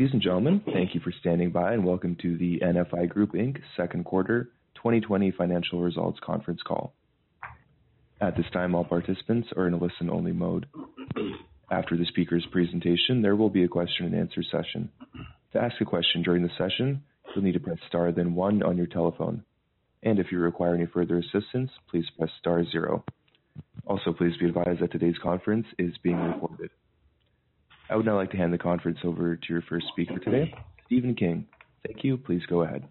Ladies and gentlemen, thank you for standing by and welcome to the NFI Group Inc. second quarter 2020 financial results conference call. At this time, all participants are in a listen-only mode. After the speaker's presentation, there will be a question and answer session. To ask a question during the session, you'll need to press star then one on your telephone. And if you require any further assistance, please press star zero. Also, please be advised that today's conference is being recorded. I would now like to hand the conference over to your first speaker today, Stephen King. Thank you. Please go ahead.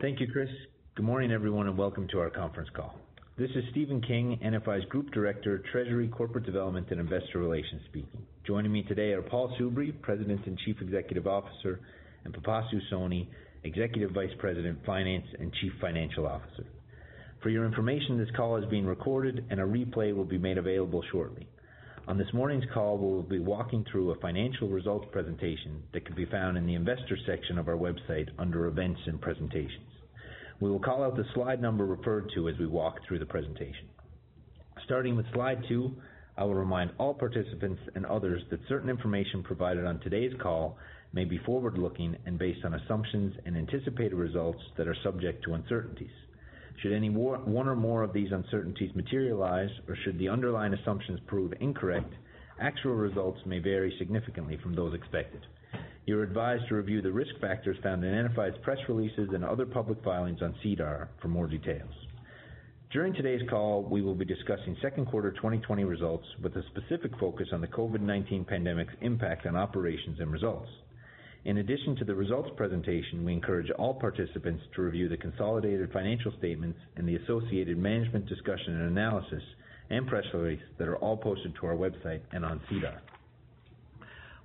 Thank you, Chris. Good morning, everyone, and welcome to our conference call. This is Stephen King, NFI's Group Director, Treasury, Corporate Development, and Investor Relations speaking. Joining me today are Paul Soubry, President and Chief Executive Officer, and Pipasu Soni, Executive Vice President, Finance and Chief Financial Officer. For your information, this call is being recorded and a replay will be made available shortly. On this morning's call, we will be walking through a financial results presentation that can be found in the investor section of our website under events and presentations. We will call out the slide number referred to as we walk through the presentation. Starting with slide two, I will remind all participants and others that certain information provided on today's call may be forward-looking and based on assumptions and anticipated results that are subject to uncertainties. Should any one or more of these uncertainties materialize, or should the underlying assumptions prove incorrect, actual results may vary significantly from those expected. You're advised to review the risk factors found in NFI's press releases and other public filings on SEDAR for more details. During today's call, we will be discussing second quarter 2020 results with a specific focus on the COVID-19 pandemic's impact on operations and results. In addition to the results presentation, we encourage all participants to review the consolidated financial statements and the associated management discussion and analysis and press release that are all posted to our website and on SEDAR.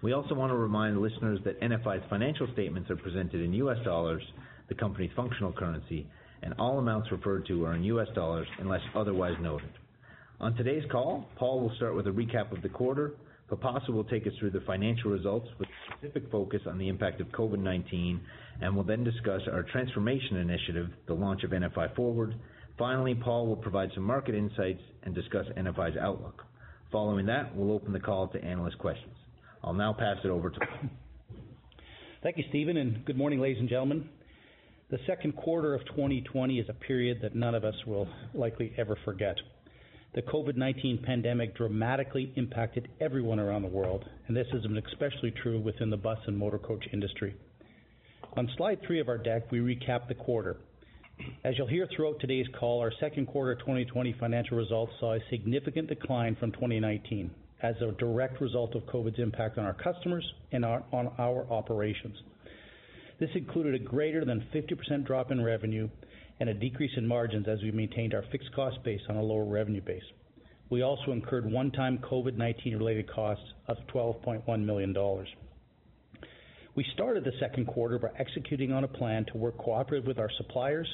We also want to remind listeners that NFI's financial statements are presented in US dollars, the company's functional currency, and all amounts referred to are in US dollars unless otherwise noted. On today's call, Paul will start with a recap of the quarter. Pipasu will take us through the financial results with specific focus on the impact of COVID-19, and will then discuss our transformation initiative, the launch of NFI Forward. Finally, Paul will provide some market insights and discuss NFI's outlook. Following that, we'll open the call to analyst questions. I'll now pass it over to Paul. Thank you, Stephen, and good morning, ladies and gentlemen. The second quarter of 2020 is a period that none of us will likely ever forget. The COVID-19 pandemic dramatically impacted everyone around the world, and this is especially true within the bus and motor coach industry. On slide three of our deck, we recap the quarter. As you'll hear throughout today's call, our second quarter 2020 financial results saw a significant decline from 2019 as a direct result of COVID's impact on our customers and on our operations. This included a greater than 50% drop in revenue and a decrease in margins as we maintained our fixed cost base on a lower revenue base. We also incurred one-time COVID-19 related costs of $12.1 million. We started the second quarter by executing on a plan to work cooperatively with our suppliers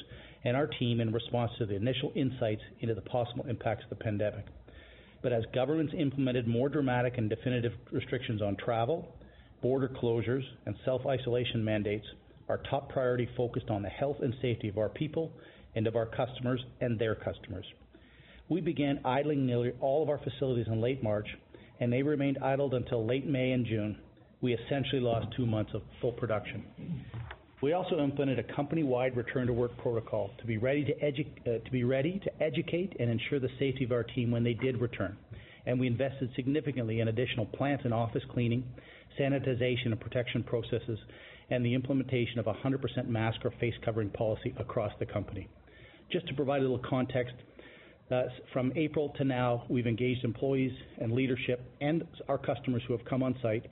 and our team in response to the initial insights into the possible impacts of the pandemic. But as governments implemented more dramatic and definitive restrictions on travel, border closures, and self-isolation mandates, our top priority focused on the health and safety of our people and of our customers and their customers. We began idling nearly all of our facilities in late March, and they remained idled until late May and June. We essentially lost two months of full production. We also implemented a company-wide return-to-work protocol uh, to be ready to educate and ensure the safety of our team when they did return. And we invested significantly in additional plant and office cleaning, sanitization and protection processes, and the implementation of 100% mask or face covering policy across the company. Just to provide a little context, uh, from April to now, we've engaged employees and leadership and our customers who have come on site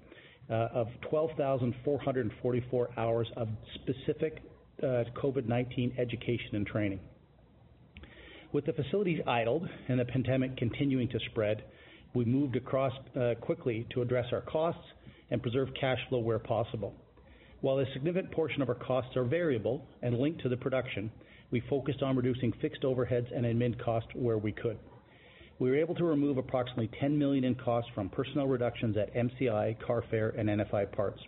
uh, of 12,444 hours of specific uh, COVID-19 education and training. With the facilities idled and the pandemic continuing to spread, we moved across quickly to address our costs and preserve cash flow where possible. While a significant portion of our costs are variable and linked to the production, we focused on reducing fixed overheads and admin costs where we could. We were able to remove approximately 10 million in costs from personnel reductions at MCI, Carfair, and NFI Parts.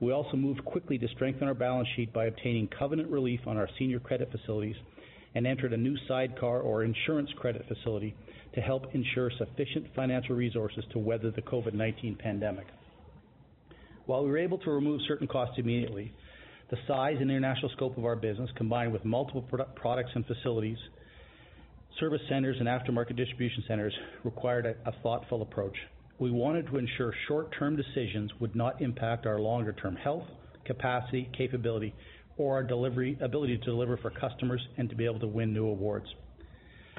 We also moved quickly to strengthen our balance sheet by obtaining covenant relief on our senior credit facilities and entered a new sidecar or insurance credit facility to help ensure sufficient financial resources to weather the COVID-19 pandemic. While we were able to remove certain costs immediately, the size and international scope of our business, combined with multiple products and facilities, service centers, and aftermarket distribution centers, required a thoughtful approach. We wanted to ensure short-term decisions would not impact our longer-term health, capacity, capability, or our ability to deliver for customers and to be able to win new awards.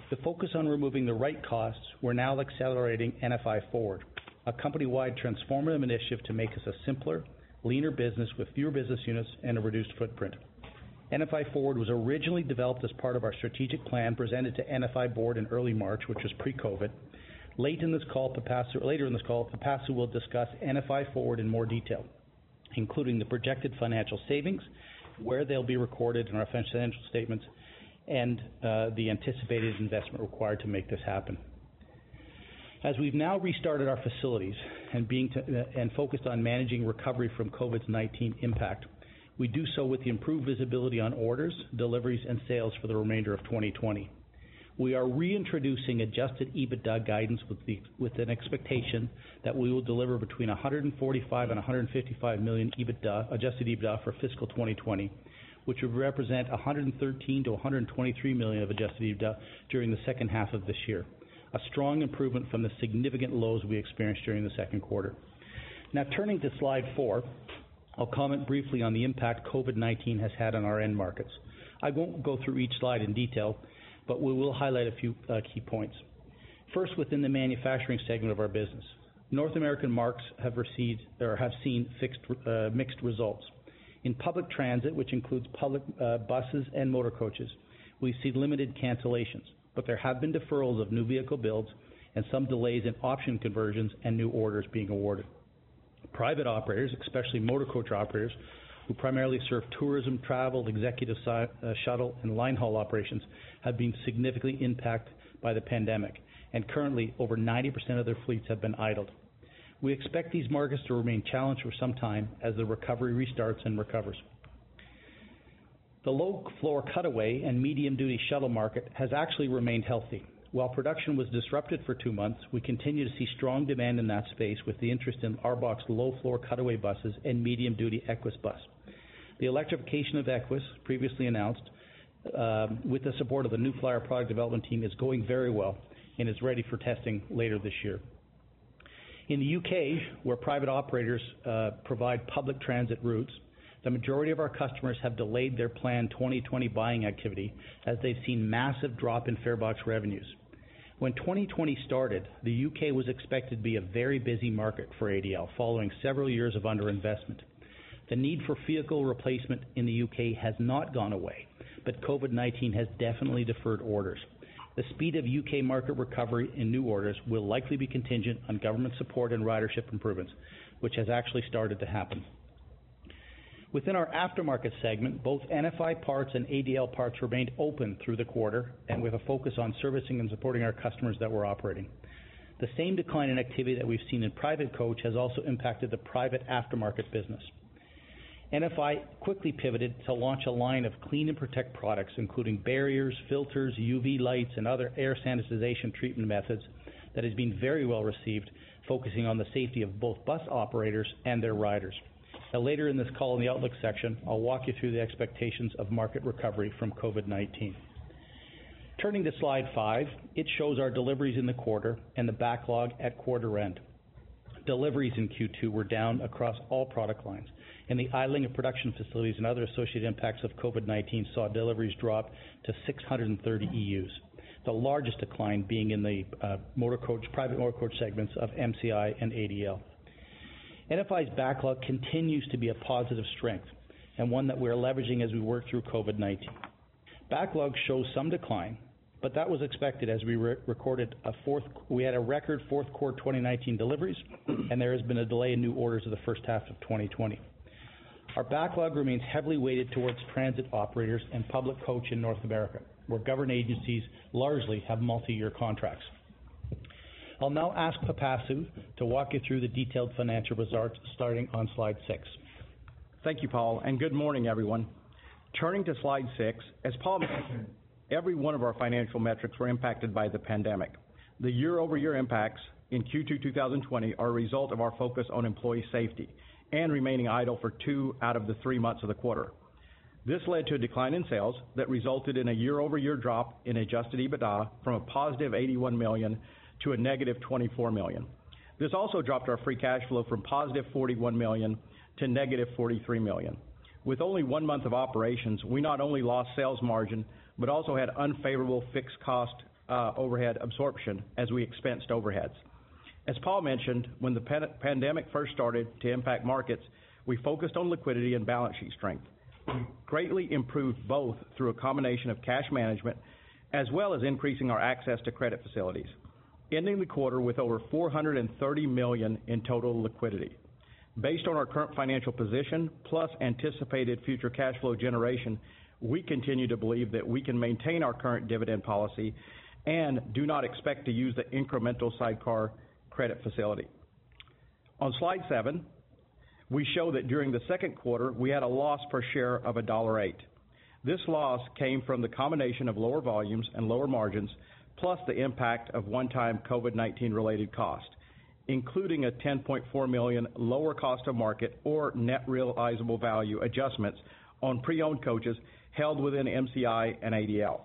The focus on removing the right costs, we're now accelerating NFI Forward, a company-wide transformative initiative to make us a simpler, leaner business with fewer business units and a reduced footprint. NFI Forward was originally developed as part of our strategic plan presented to NFI board in early March, which was pre-COVID. Later in this call, Pipasu will discuss NFI Forward in more detail, including the projected financial savings, where they'll be recorded in our financial statements, and uh, the anticipated investment required to make this happen. As we've now restarted our facilities and focused on managing recovery from COVID-19 impact, we do so with the improved visibility on orders, deliveries, and sales for the remainder of 2020. We are reintroducing adjusted EBITDA guidance with an expectation that we will deliver between 145 million and 155 million adjusted EBITDA for fiscal 2020, which would represent 113 million-123 million of adjusted EBITDA during the second half of this year, a strong improvement from the significant lows we experienced during the second quarter. Now turning to slide four, I'll comment briefly on the impact COVID-19 has had on our end markets. I won't go through each slide in detail, but we will highlight a few uh, key points. First, within the manufacturing segment of our business, North American markets have received or have seen uh, mixed results. In public transit, which includes public uh, buses and motor coaches, we see limited cancellations, but there have been deferrals of new vehicle builds and some delays in option conversions and new orders being awarded. Private operators, especially motor coach operators, who primarily serve tourism, travel, executive uh, shuttle, and line haul operations, have been significantly impacted by the pandemic, and currently, over 90% of their fleets have been idled. We expect these markets to remain challenged for some time as the recovery restarts and recovers. The low-floor cutaway and medium-duty shuttle market has actually remained healthy. While production was disrupted for two months, we continue to see strong demand in that space with the interest in ARBOC's low-floor cutaway buses and medium-duty Equess bus. The electrification of Equess, previously announced, um, with the support of the New Flyer product development team, is going very well and is ready for testing later this year. In the U.K., where private operators uh, provide public transit routes, the majority of our customers have delayed their planned 2020 buying activity as they've seen massive drop in farebox revenues. When 2020 started, the U.K. was expected to be a very busy market for ADL, following several years of underinvestment. The need for vehicle replacement in the U.K. has not gone away, but COVID-19 has definitely deferred orders. The speed of U.K. market recovery in new orders will likely be contingent on government support and ridership improvements, which has actually started to happen. Within our aftermarket segment, both NFI Parts and ADL Parts remained open through the quarter and with a focus on servicing and supporting our customers that were operating. The same decline in activity that we've seen in private coach has also impacted the private aftermarket business. NFI quickly pivoted to launch a line of clean and protect products, including barriers, filters, UV lights, and other air sanitization treatment methods that has been very well received, focusing on the safety of both bus operators and their riders. Later in this call, in the outlook section, I'll walk you through the expectations of market recovery from COVID-19. Turning to slide five, it shows our deliveries in the quarter and the backlog at quarter end. Deliveries in Q2 were down across all product lines, and the idling of production facilities and other associated impacts of COVID-19 saw deliveries drop to 630 EUs, the largest decline being in the uh, private motor coach segments of MCI and ADL. NFI's backlog continues to be a positive strength and one that we're leveraging as we work through COVID-19. Backlog shows some decline, but that was expected as we recorded a fourth. We had a record fourth quarter 2019 deliveries, and there has been a delay in new orders of the first half of 2020. Our backlog remains heavily weighted towards transit operators and public coach in North America, where government agencies largely have multi-year contracts. I'll now ask Pipasu to walk you through the detailed financial results starting on slide six. Thank you, Paul, and good morning, everyone. Turning to slide six, as Paul mentioned, every one of our financial metrics were impacted by the pandemic. The year-over-year impacts in Q2 2020 are a result of our focus on employee safety and remaining idle for two out of the three months of the quarter. This led to a decline in sales that resulted in a year-over-year drop in adjusted EBITDA from a positive 81 million to a negative 24 million. This also dropped our free cash flow from positive 41 million to negative 43 million. With only one month of operations, we not only lost sales margin, but also had unfavorable fixed cost uh, overhead absorption as we expensed overheads. As Paul mentioned, when the pandemic first started to impact markets, we focused on liquidity and balance sheet strength. We greatly improved both through a combination of cash management as well as increasing our access to credit facilities, ending the quarter with over 430 million in total liquidity. Based on our current financial position, plus anticipated future cash flow generation, we continue to believe that we can maintain our current dividend policy and do not expect to use the incremental sidecar credit facility. On slide seven, we show that during the second quarter, we had a loss per share of dollar 1.08. This loss came from the combination of lower volumes and lower margins, plus the impact of one-time COVID-19 related cost, including a 10.4 million lower cost of market or net realizable value adjustments on pre-owned coaches held within MCI and ADL.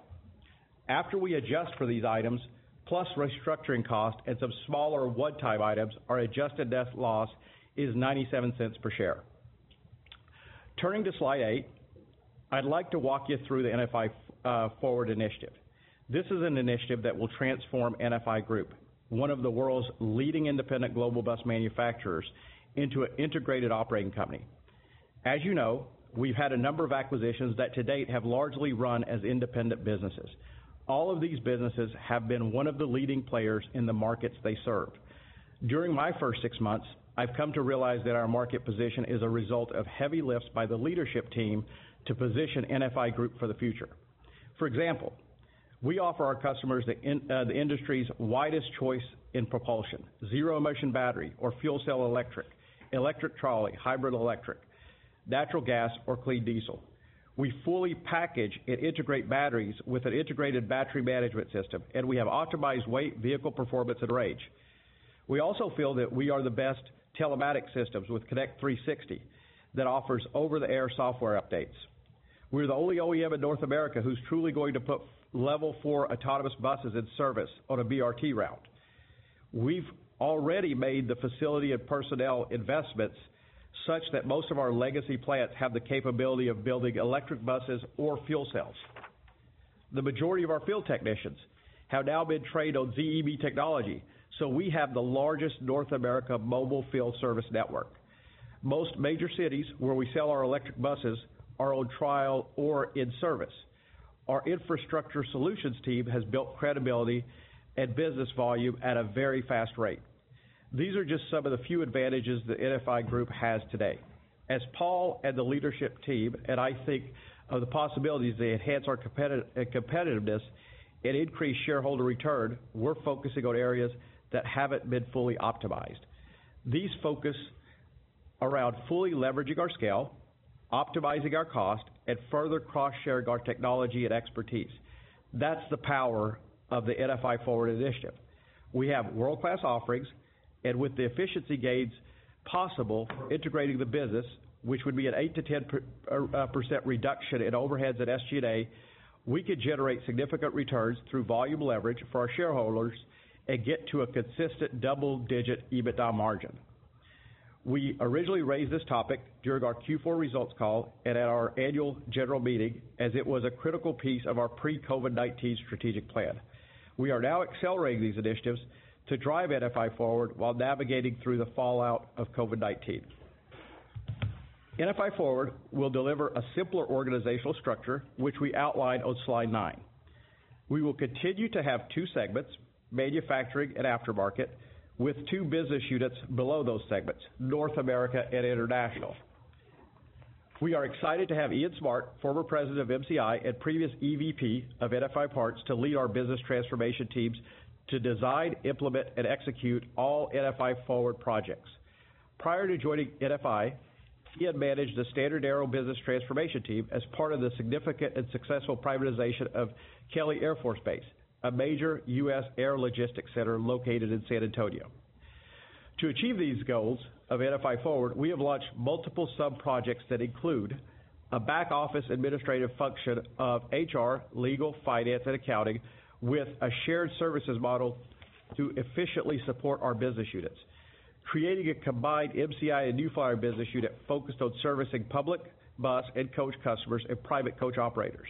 After we adjust for these items, plus restructuring costs and some smaller one-time items, our adjusted net loss is $0.97 per share. Turning to slide eight, I'd like to walk you through the NFI uh, Forward initiative. This is an initiative that will transform NFI Group, one of the world's leading independent global bus manufacturers, into an integrated operating company. As you know, we've had a number of acquisitions that to date have largely run as independent businesses. All of these businesses have been one of the leading players in the markets they serve. During my first six months, I've come to realize that our market position is a result of heavy lifts by the leadership team to position NFI Group for the future. For example, we offer our customers uh, the industry's widest choice in propulsion, zero-emission battery or fuel cell electric electric trolley, hybrid electric, natural gas, or clean diesel. We fully package and integrate batteries with an integrated battery management system, and we have optimized weight, vehicle performance, and range. We also feel that we are the best telematics systems with Connect 360 that offers over-the-air software updates. We're the only OEM in North America who's truly going to put level 4 autonomous buses in service on a BRT route. We've already made the facility and personnel investments such that most of our legacy plants have the capability of building electric buses or fuel cells. The majority of our field technicians have now been trained on ZEB technology, so we have the largest North America mobile field service network. Most major cities where we sell our electric buses are on trial or in service. Our infrastructure solutions team has built credibility and business volume at a very fast rate. These are just some of the few advantages the NFI Group has today. As Paul and the leadership team, and I think of the possibilities they enhance our competitiveness and increase shareholder return, we're focusing on areas that haven't been fully optimized. These focus around fully leveraging our scale, optimizing our cost, and further cross-sharing our technology and expertise. That's the power of the NFI Forward initiative. We have world-class offerings, and with the efficiency gains possible integrating the business, which would be an 8%-10% uh, reduction in overheads at SG&A, we could generate significant returns through volume leverage for our shareholders and get to a consistent double-digit EBITDA margin. We originally raised this topic during our Q4 results call and at our annual general meeting, as it was a critical piece of our pre-COVID-19 strategic plan. We are now accelerating these initiatives to drive NFI Forward while navigating through the fallout of COVID-19. NFI Forward will deliver a simpler organizational structure, which we outline on slide nine. We will continue to have two segments, manufacturing and aftermarket, with two business units below those segments, North America and International. We are excited to have Ian Smart, former president of MCI and previous EVP of NFI Parts, to lead our business transformation teams to design, implement, and execute all NFI Forward projects. Prior to joining NFI, Ian managed the StandardAero business transformation team as part of the significant and successful privatization of Kelly Air Force Base, a major U.S. air logistics center located in San Antonio. To achieve these goals of NFI Forward, we have launched multiple sub-projects that include a back-office administrative function of HR, legal, finance, and accounting with a shared services model to efficiently support our business units. Creating a combined MCI and New Flyer business unit focused on servicing public, bus, and coach customers and private coach operators.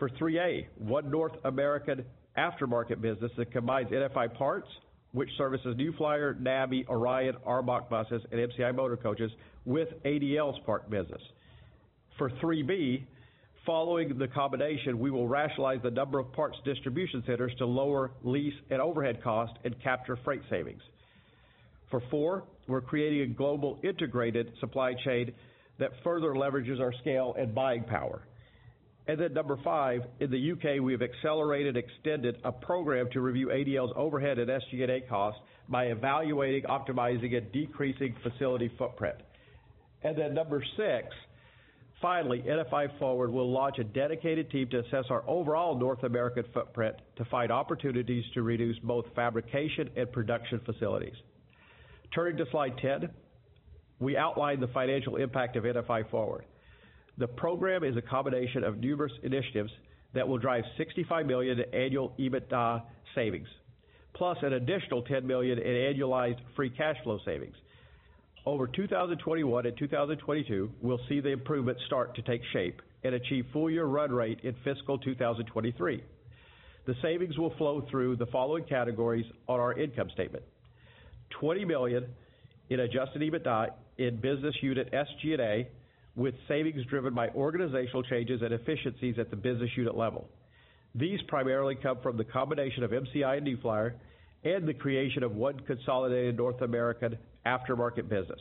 For 3A, one North American aftermarket business that combines NFI Parts, which services New Flyer, NABI, Orion, ARBOC buses, and MCI motor coaches with ADL's part business. For 3B, following the combination, we will rationalize the number of parts distribution centers to lower lease and overhead costs and capture freight savings. For 4, we're creating a global integrated supply chain that further leverages our scale and buying power. And then number 5, in the U.K., we have accelerated, extended a program to review ADL's overhead and SG&A costs by evaluating, optimizing, and decreasing facility footprint. And then number 6, finally, NFI Forward will launch a dedicated team to assess our overall North American footprint to find opportunities to reduce both fabrication and production facilities. Turning to slide 10, we outline the financial impact of NFI Forward. The program is a combination of numerous initiatives that will drive 65 million in annual EBITDA savings, plus an additional 10 million in annualized free cash flow savings. Over 2021 and 2022, we'll see the improvements start to take shape and achieve full-year run rate in fiscal 2023. The savings will flow through the following categories on our income statement. 20 million in adjusted EBITDA in business unit SG&A, with savings driven by organizational changes and efficiencies at the business unit level. These primarily come from the combination of MCI and New Flyer and the creation of one consolidated North American aftermarket business.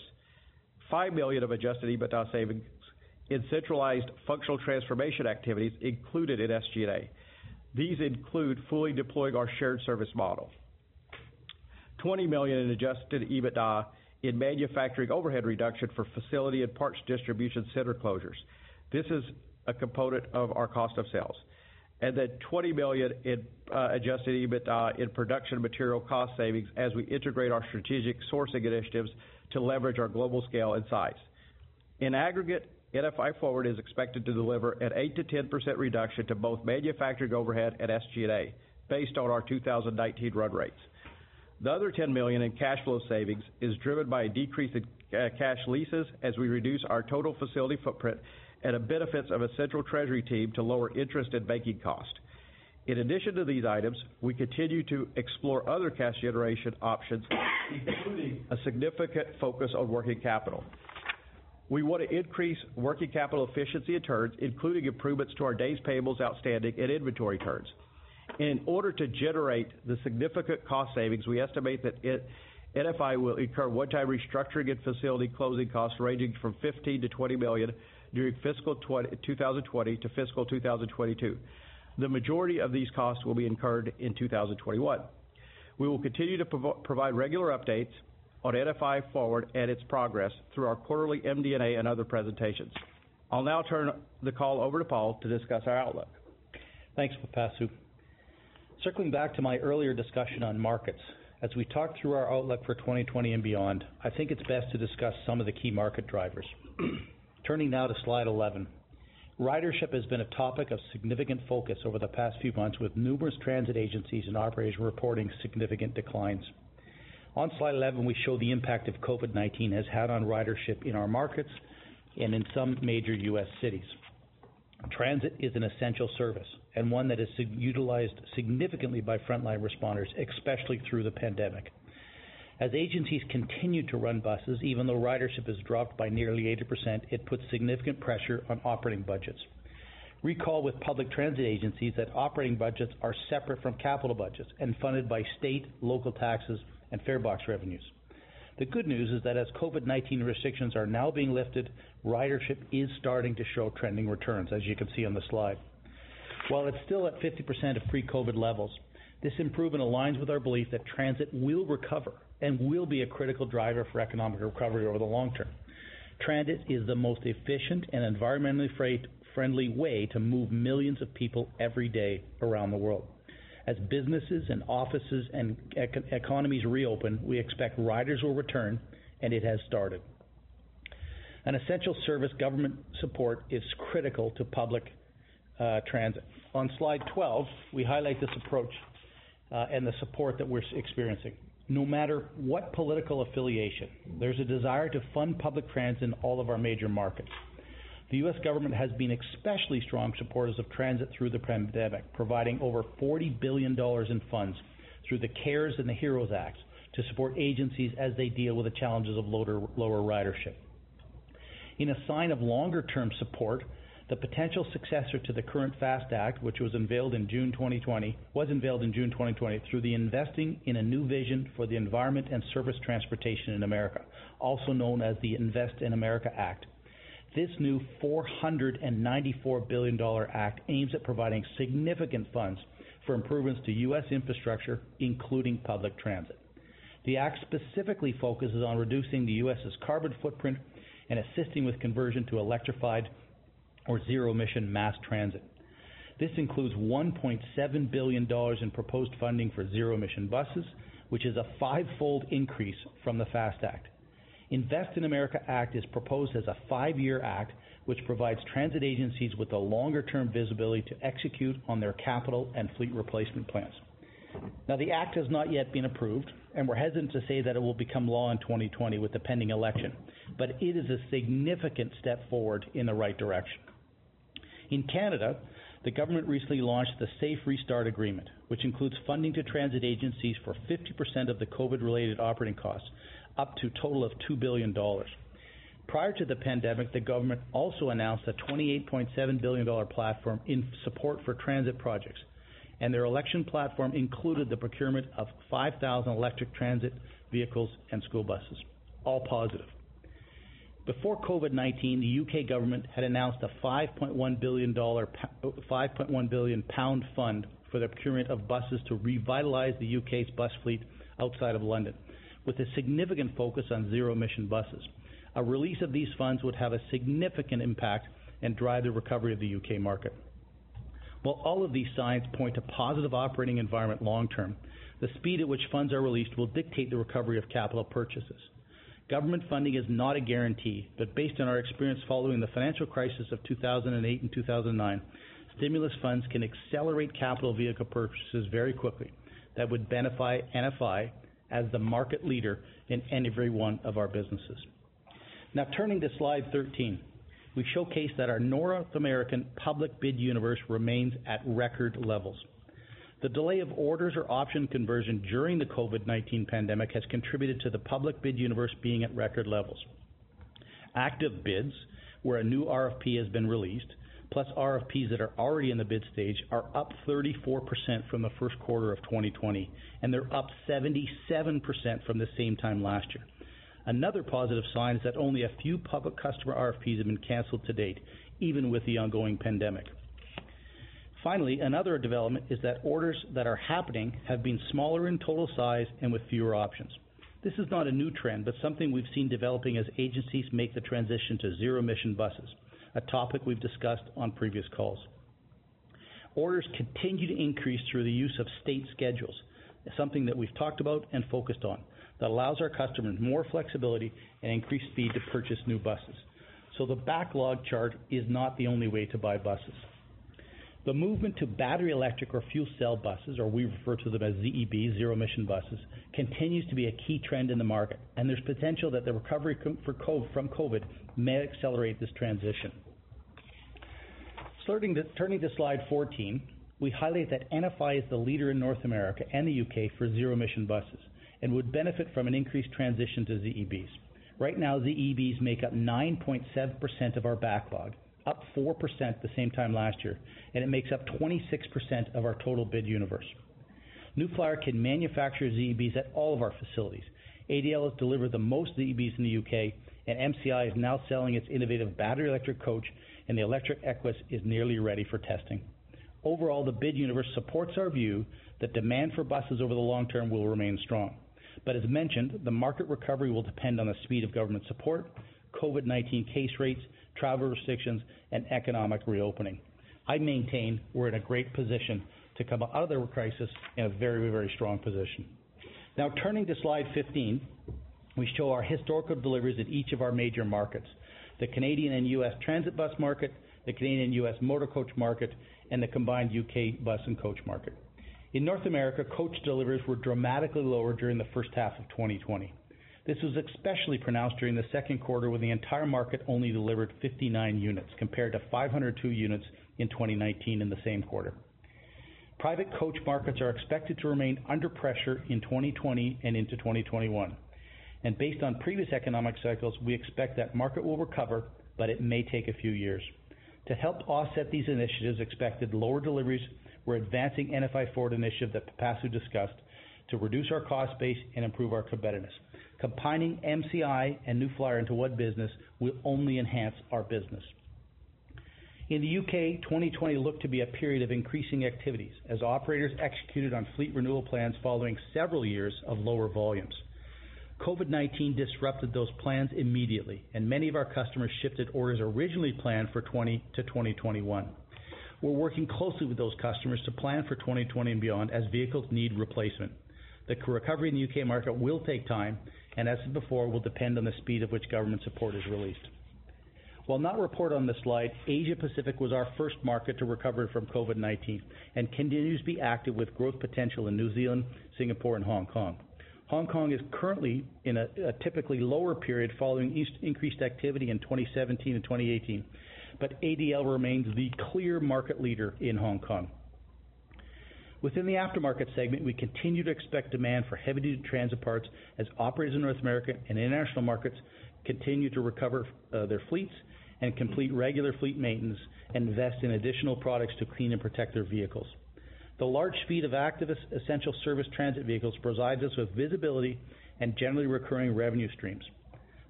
5 million of adjusted EBITDA savings in centralized functional transformation activities included in SG&A. These include fully deploying our shared service model. 20 million in adjusted EBITDA in manufacturing overhead reduction for facility and parts distribution center closures. This is a component of our cost of sales. 20 million in uh, adjusted EBITDA in production material cost savings as we integrate our strategic sourcing initiatives to leverage our global scale and size. In aggregate, NFI Forward is expected to deliver an 8%-10% reduction to both manufacturing overhead and SG&A based on our 2019 run rates. The other 10 million in cash flow savings is driven by a decrease in uh, cash leases as we reduce our total facility footprint and the benefits of a central treasury team to lower interest and banking cost. In addition to these items, we continue to explore other cash generation options, including a significant focus on working capital. We want to increase working capital efficiency and turns, including improvements to our days payables outstanding and inventory turns. In order to generate the significant cost savings, we estimate that NFI will incur one-time restructuring and facility closing costs ranging from $15 million-$20 million during fiscal 2020 to fiscal 2022. The majority of these costs will be incurred in 2021. We will continue to provide regular updates on NFI Forward and its progress through our quarterly MD&A and other presentations. I'll now turn the call over to Paul to discuss our outlook. Thanks, Pipasu. Circling back to my earlier discussion on markets, as we talk through our outlook for 2020 and beyond, I think it's best to discuss some of the key market drivers. Turning now to slide 11. Ridership has been a topic of significant focus over the past few months, with numerous transit agencies and operators reporting significant declines. On slide 11, we show the impact of COVID-19 has had on ridership in our markets and in some major U.S. cities. Transit is an essential service and one that is utilized significantly by frontline responders, especially through the pandemic. As agencies continue to run buses, even though ridership has dropped by nearly 80%, it puts significant pressure on operating budgets. Recall with public transit agencies that operating budgets are separate from capital budgets and funded by state, local taxes, and fare box revenues. The good news is that as COVID-19 restrictions are now being lifted, ridership is starting to show trending returns, as you can see on the slide. While it's still at 50% of pre-COVID levels, this improvement aligns with our belief that transit will recover and will be a critical driver for economic recovery over the long term. Transit is the most efficient and environmentally friendly way to move millions of people every day around the world. As businesses and offices and economies reopen, we expect riders will return, and it has started. An essential service government support is critical to public uh, transit. On slide 12, we highlight this approach uh, and the support that we're experiencing. No matter what political affiliation, there's a desire to fund public transit in all of our major markets. The U.S. government has been especially strong supporters of transit through the pandemic, providing over $40 billion in funds through the CARES and the HEROES Acts to support agencies as they deal with the challenges of lower, ridership. In a sign of longer term support, the potential successor to the current FAST Act, which was unveiled in June 2020, was unveiled in June 2020 through the Investing in a New Vision for the Environment and Surface Transportation in America, also known as the Invest in America Act. This new $494 billion act aims at providing significant funds for improvements to U.S. infrastructure, including public transit. The act specifically focuses on reducing the U.S.'s carbon footprint and assisting with conversion to electrified or zero emission mass transit. This includes $1.7 billion in proposed funding for zero emission buses, which is a five-fold increase from the FAST Act. Invest in America Act is proposed as a five-year act which provides transit agencies with a longer-term visibility to execute on their capital and fleet replacement plans. Now, the act has not yet been approved, and we're hesitant to say that it will become law in 2020 with the pending election, but it is a significant step forward in the right direction. In Canada, the government recently launched the Safe Restart Agreement, which includes funding to transit agencies for 50% of the COVID related operating costs, up to a total of $2 billion. Prior to the pandemic, the government also announced a $28.7 billion platform in support for transit projects, and their election platform included the procurement of 5,000 electric transit vehicles and school buses. All positive. Before COVID-19, the UK government had announced a 5.1 billion dollar 5.1 billion pound fund for the procurement of buses to revitalise the UK's bus fleet outside of London, with a significant focus on zero-emission buses. A release of these funds would have a significant impact and drive the recovery of the UK market. While all of these signs point to positive operating environment long term, the speed at which funds are released will dictate the recovery of capital purchases. Government funding is not a guarantee, but based on our experience following the financial crisis of 2008 and 2009, stimulus funds can accelerate capital vehicle purchases very quickly that would benefit NFI as the market leader in every one of our businesses. Now, turning to slide 13, we showcase that our North American public bid universe remains at record levels. The delay of orders or option conversion during the COVID-19 pandemic has contributed to the public bid universe being at record levels. Active bids, where a new RFP has been released, plus RFPs that are already in the bid stage, are up 34% from the first quarter of 2020, and they're up 77% from the same time last year. Another positive sign is that only a few public customer RFPs have been canceled to date, even with the ongoing pandemic. Finally, another development is that orders that are happening have been smaller in total size and with fewer options. This is not a new trend, but something we've seen developing as agencies make the transition to zero-emission buses, a topic we've discussed on previous calls. Orders continue to increase through the use of state schedules, something that we've talked about and focused on, that allows our customers more flexibility and increased speed to purchase new buses. So the backlog chart is not the only way to buy buses. The movement to battery electric or fuel cell buses, or we refer to them as ZEB, zero emission buses, continues to be a key trend in the market, and there's potential that the recovery from COVID may accelerate this transition. Turning to slide 14, we highlight that NFI is the leader in North America and the U.K. for zero emission buses and would benefit from an increased transition to ZEBs. Right now, ZEBs make up 9.7% of our backlog, up 4% the same time last year, and it makes up 26% of our total bid universe. New Flyer can manufacture ZEBs at all of our facilities, ADL has delivered the most ZEBs in the U.K., and MCI is now selling its innovative battery electric coach, and the electric Equess is nearly ready for testing. Overall, the bid universe supports our view that demand for buses over the long term will remain strong. But as mentioned, the market recovery will depend on the speed of government support, COVID-19 case rates, travel restrictions, and economic reopening. I maintain we're in a great position to come out of the crisis in a very very strong position. Now turning to slide 15, we show our historical deliveries in each of our major markets, the Canadian and U.S. transit bus market, the Canadian and U.S. motor coach market, and the combined U.K. bus and coach market. In North America, coach deliveries were dramatically lower during the first half of 2020. This was especially pronounced during the second quarter, when the entire market only delivered 59 units, compared to 502 units in 2019 in the same quarter. Private coach markets are expected to remain under pressure in 2020 and into 2021. and Based on previous economic cycles, we expect that market will recover, but it may take a few years. To help offset these initiatives' expected lower deliveries, we're advancing NFI Forward initiative that Pipasu discussed to reduce our cost base and improve our competitiveness. Combining MCI and New Flyer into one business will only enhance our business. In the U.K., 2020 looked to be a period of increasing activities as operators executed on fleet renewal plans following several years of lower volumes. COVID-19 disrupted those plans immediately, and many of our customers shifted orders originally planned for 2020 to 2021. We're working closely with those customers to plan for 2020 and beyond as vehicles need replacement. The recovery in the U.K. market will take time, and as before, will depend on the speed at which government support is released. While not reported on this slide, Asia Pacific was our first market to recover from COVID-19 and continues to be active with growth potential in New Zealand, Singapore, and Hong Kong. Hong Kong is currently in a typically lower period following increased activity in 2017 and 2018, but ADL remains the clear market leader in Hong Kong. Within the aftermarket segment, we continue to expect demand for heavy-duty transit parts as operators in North America and international markets continue to recover uh, their fleets and complete regular fleet maintenance and invest in additional products to clean and protect their vehicles. The large fleet of active essential service transit vehicles provides us with visibility and generally recurring revenue streams.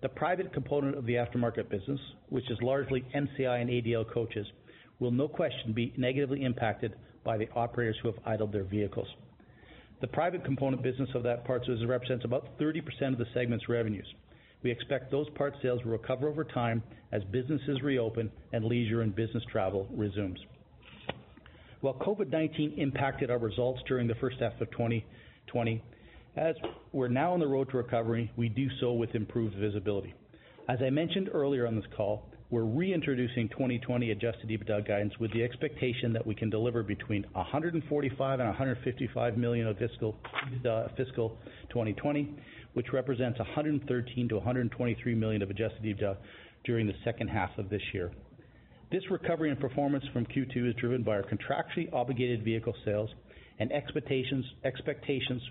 The private component of the aftermarket business, which is largely MCI and ADL coaches, will no question be negatively impacted by the operators who have idled their vehicles. The private component business of that parts business represents about 30% of the segment's revenues. We expect those parts sales will recover over time as businesses reopen and leisure and business travel resumes. While COVID-19 impacted our results during the first half of 2020, as we're now on the road to recovery, we do so with improved visibility. As I mentioned earlier on this call, we're reintroducing 2020 adjusted EBITDA guidance with the expectation that we can deliver between 145 million and 155 million of fiscal fiscal 2020, which represents 113 million-123 million of adjusted EBITDA during the second half of this year. This recovery in performance from Q2 is driven by our contractually obligated vehicle sales and expectations expectations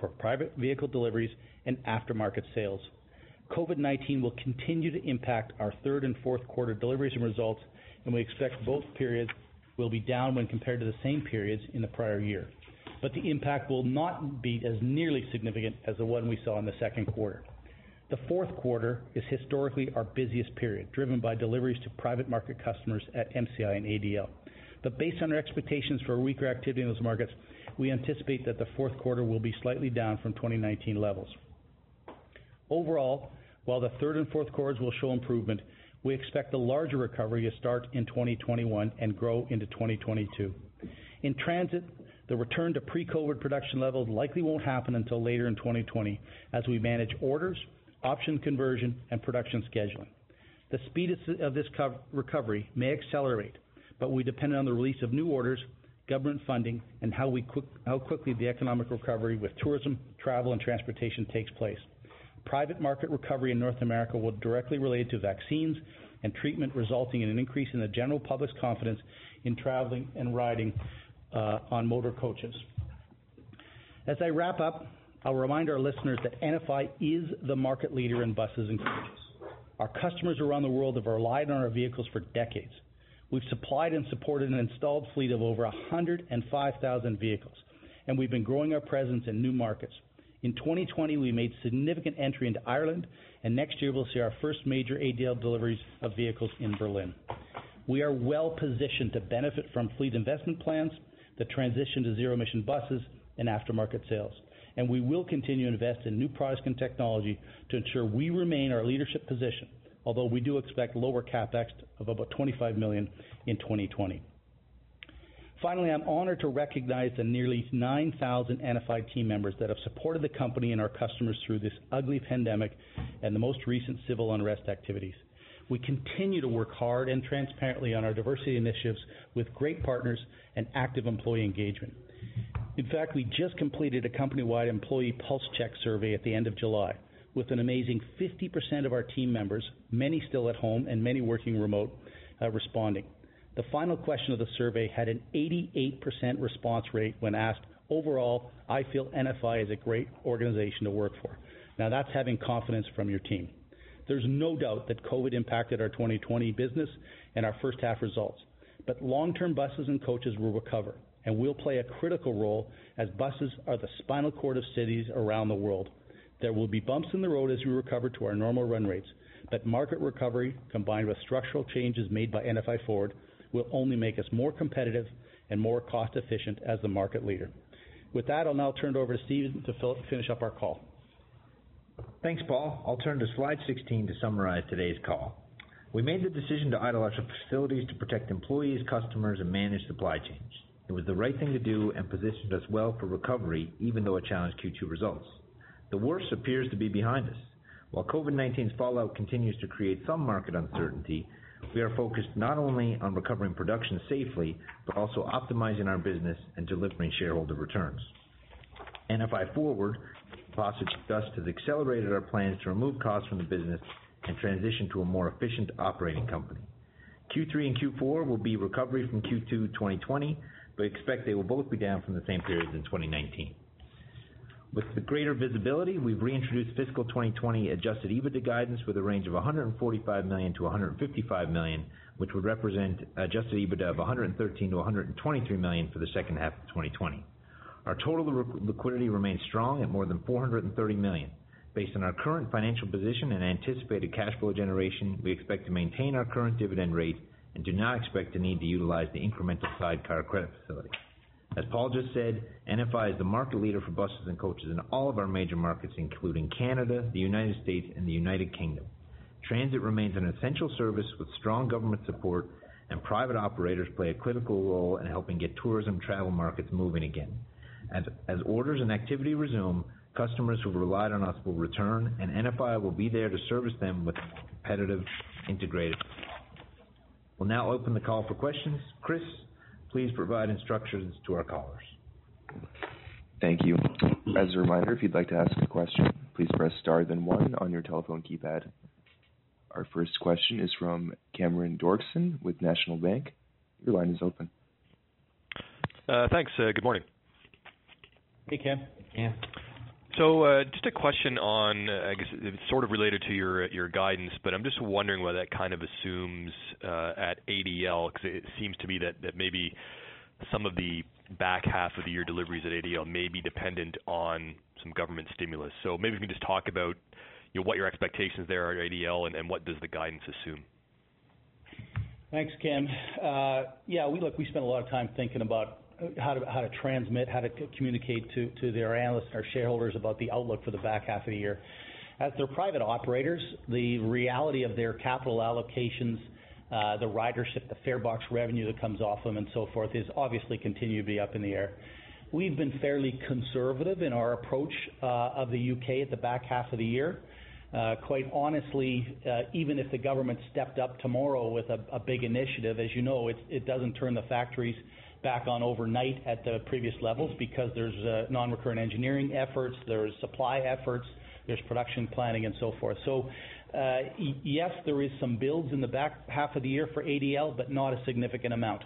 for private vehicle deliveries and aftermarket sales. COVID-19 will continue to impact our third and fourth quarter deliveries and results, and we expect both periods will be down when compared to the same periods in the prior year. But the impact will not be as nearly significant as the one we saw in the second quarter. The fourth quarter is historically our busiest period, driven by deliveries to private market customers at MCI and ADL. But based on our expectations for weaker activity in those markets, we anticipate that the fourth quarter will be slightly down from 2019 levels. Overall, while the third and fourth quarters will show improvement, we expect the larger recovery to start in 2021 and grow into 2022. In transit, the return to pre-COVID production levels likely won't happen until later in 2020 as we manage orders, option conversion, and production scheduling. The speed of this recovery may accelerate, but we depend on the release of new orders, government funding, and how quickly the economic recovery with tourism, travel, and transportation takes place. Private market recovery in North America will directly relate to vaccines and treatment, resulting in an increase in the general public's confidence in traveling and riding uh, on motor coaches. As I wrap up, I'll remind our listeners that NFI is the market leader in buses and coaches. Our customers around the world have relied on our vehicles for decades. We've supplied and supported an installed fleet of over 105,000 vehicles, and we've been growing our presence in new markets. In 2020, we made significant entry into Ireland, and next year we'll see our first major ADL deliveries of vehicles in Berlin. We are well-positioned to benefit from fleet investment plans, the transition to zero-emission buses, and aftermarket sales. And we will continue to invest in new products and technology to ensure we remain our leadership position, although we do expect lower CapEx of about 25 million in 2020. Finally, I'm honored to recognize the nearly 9,000 NFI team members that have supported the company and our customers through this ugly pandemic and the most recent civil unrest activities. We continue to work hard and transparently on our diversity initiatives with great partners and active employee engagement. In fact, we just completed a company-wide employee pulse check survey at the end of July, with an amazing 50% of our team members, many still at home and many working remote, uh, responding. The final question of the survey had an 88% response rate when asked, "Overall, I feel NFI is a great organization to work for." Now that's having confidence from your team. There's no doubt that COVID impacted our 2020 business and our first half results. But long-term buses and coaches will recover, and we'll play a critical role as buses are the spinal cord of cities around the world. There will be bumps in the road as we recover to our normal run rates, but market recovery, combined with structural changes made by NFI Forward, will only make us more competitive and more cost-efficient as the market leader. With that, I'll now turn it over to Stephen to finish up our call. Thanks, Paul. I'll turn to slide 16 to summarize today's call. We made the decision to idle our facilities to protect employees, customers, and manage supply chains. It was the right thing to do and positioned us well for recovery, even though it challenged Q2 results. The worst appears to be behind us. While COVID-19's fallout continues to create some market uncertainty, we are focused not only on recovering production safely, but also optimizing our business and delivering shareholder returns. NFI Forward, Pipasu discussed, has accelerated our plans to remove costs from the business and transition to a more efficient operating company. Q3 and Q4 will be recovery from Q2 2020, but expect they will both be down from the same periods in 2019. With the greater visibility, we've reintroduced fiscal 2020 adjusted EBITDA guidance with a range of 145 million-155 million, which would represent adjusted EBITDA of 113 million-123 million for the second half of 2020. Our total liquidity remains strong at more than 430 million. Based on our current financial position and anticipated cash flow generation, we expect to maintain our current dividend rate and do not expect to need to utilize the incremental sidecar credit facility. As Paul just said, NFI is the market leader for buses and coaches in all of our major markets, including Canada, the United States, and the United Kingdom. Transit remains an essential service with strong government support, and private operators play a critical role in helping get tourism travel markets moving again. As orders and activity resume, customers who've relied on us will return, and NFI will be there to service them with competitive, integrated. We'll now open the call for questions. Chris, please provide instructions to our callers. Thank you. As a reminder, if you'd like to ask a question, please press star then one on your telephone keypad. Our first question is from Cameron Doerksen with National Bank. Your line is open. Uh, thanks. Uh, good morning. Hey, Cam. Uh, just a question on, I guess it's sort of related to your your guidance, but I'm just wondering what that kind of assumes uh, at ADL, because it seems to me that that maybe some of the back half of the year deliveries at ADL may be dependent on some government stimulus. So maybe you can just talk about what your expectations there are at ADL, and and what does the guidance assume? Thanks, Cam. Uh, yeah, we look, we spent a lot of time thinking about how to transmit, how to communicate to their analysts, our shareholders about the outlook for the back half of the year. As they're private operators, the reality of their capital allocations, uh, the ridership, the fare box revenue that comes off them and so forth, is obviously continue to be up in the air. We've been fairly conservative in our approach uh, of the U.K. at the back half of the year. Uh, quite honestly, even if the government stepped up tomorrow with a big initiative, as you know, it doesn't turn the factories back on overnight at the previous levels because there's uh, non-recurrent engineering efforts, there's supply efforts, there's production planning, and so forth. So, uh, yes, there is some builds in the back half of the year for ADL, but not a significant amount.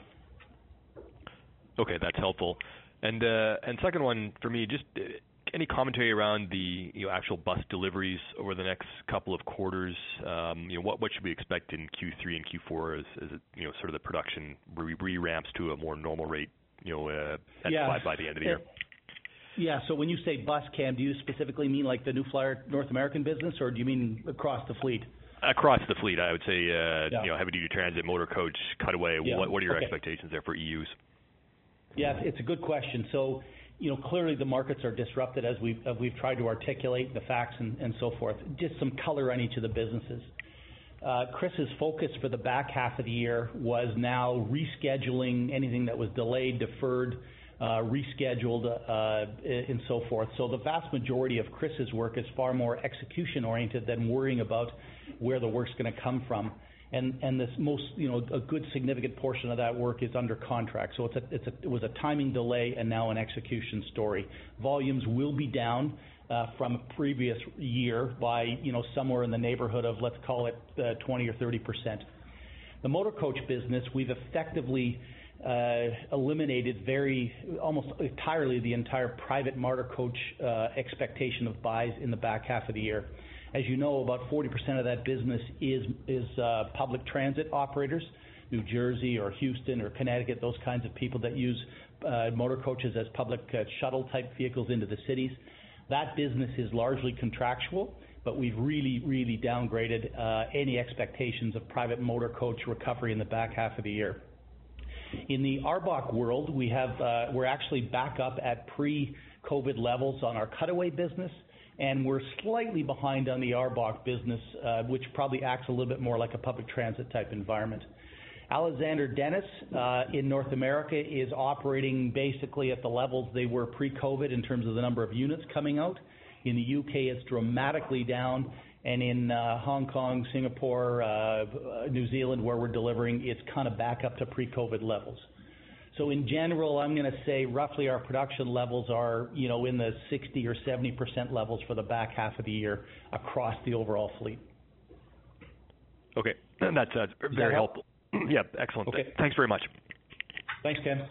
Okay, that's helpful. And uh, and Second one for me, just any commentary around the you know, actual bus deliveries over the next couple of quarters? You know, What should we expect in Q3 and Q4 as you know, sort of the production re-ramps to a more normal rate you know, by the end of the year? Yeah. So when you say bus cam, do you specifically mean like the New Flyer North American business, or do you mean across the fleet? Across the fleet, I would say, uh, yeah. you know, heavy duty transit, motor coach, cutaway. Yeah. What, what are your expectations there for EUs? Yeah, it's a good question. So, you know, clearly the markets are disrupted as we've, as we've tried to articulate the facts and, and so forth. Just some color on each of the businesses. Uh, Chris's focus for the back half of the year was now rescheduling anything that was delayed, deferred, uh, rescheduled, uh, and so forth. So the vast majority of Chris's work is far more execution oriented than worrying about where the work's going to come from. And, this most, you know, a good significant portion of that work is under contract. So it was a timing delay and now an execution story. Volumes will be down uh, from a previous year by, you know, somewhere in the neighborhood of, let's call it, uh, 20 or 30 percent. The motor coach business, we've effectively uh, eliminated very almost entirely the entire private motor coach uh, expectation of buys in the back half of the year. As you know, about 40% of that business is is uh, public transit operators, New Jersey or Houston or Connecticut, those kinds of people that use uh, motor coaches as public uh, shuttle type vehicles into the cities. That business is largely contractual, but we've really, really downgraded uh, any expectations of private motor coach recovery in the back half of the year. In the ARBOC world, we have uh, we're actually back up at pre-COVID levels on our cutaway business, and we're slightly behind on the ARBOC business, uh, which probably acts a little bit more like a public transit type environment. Alexander Dennis uh, in North America is operating basically at the levels they were pre-COVID in terms of the number of units coming out. In the U.K., it's dramatically down, and in uh, Hong Kong, Singapore, uh, New Zealand, where we're delivering, it's kind of back up to pre-COVID levels. So in general, I'm going to say roughly our production levels are, you know, in the 60 or 70 percent levels for the back half of the year across the overall fleet. Okay, that's, that's very that helpful. yeah, excellent. Okay. Thanks very much. Thanks, Ken.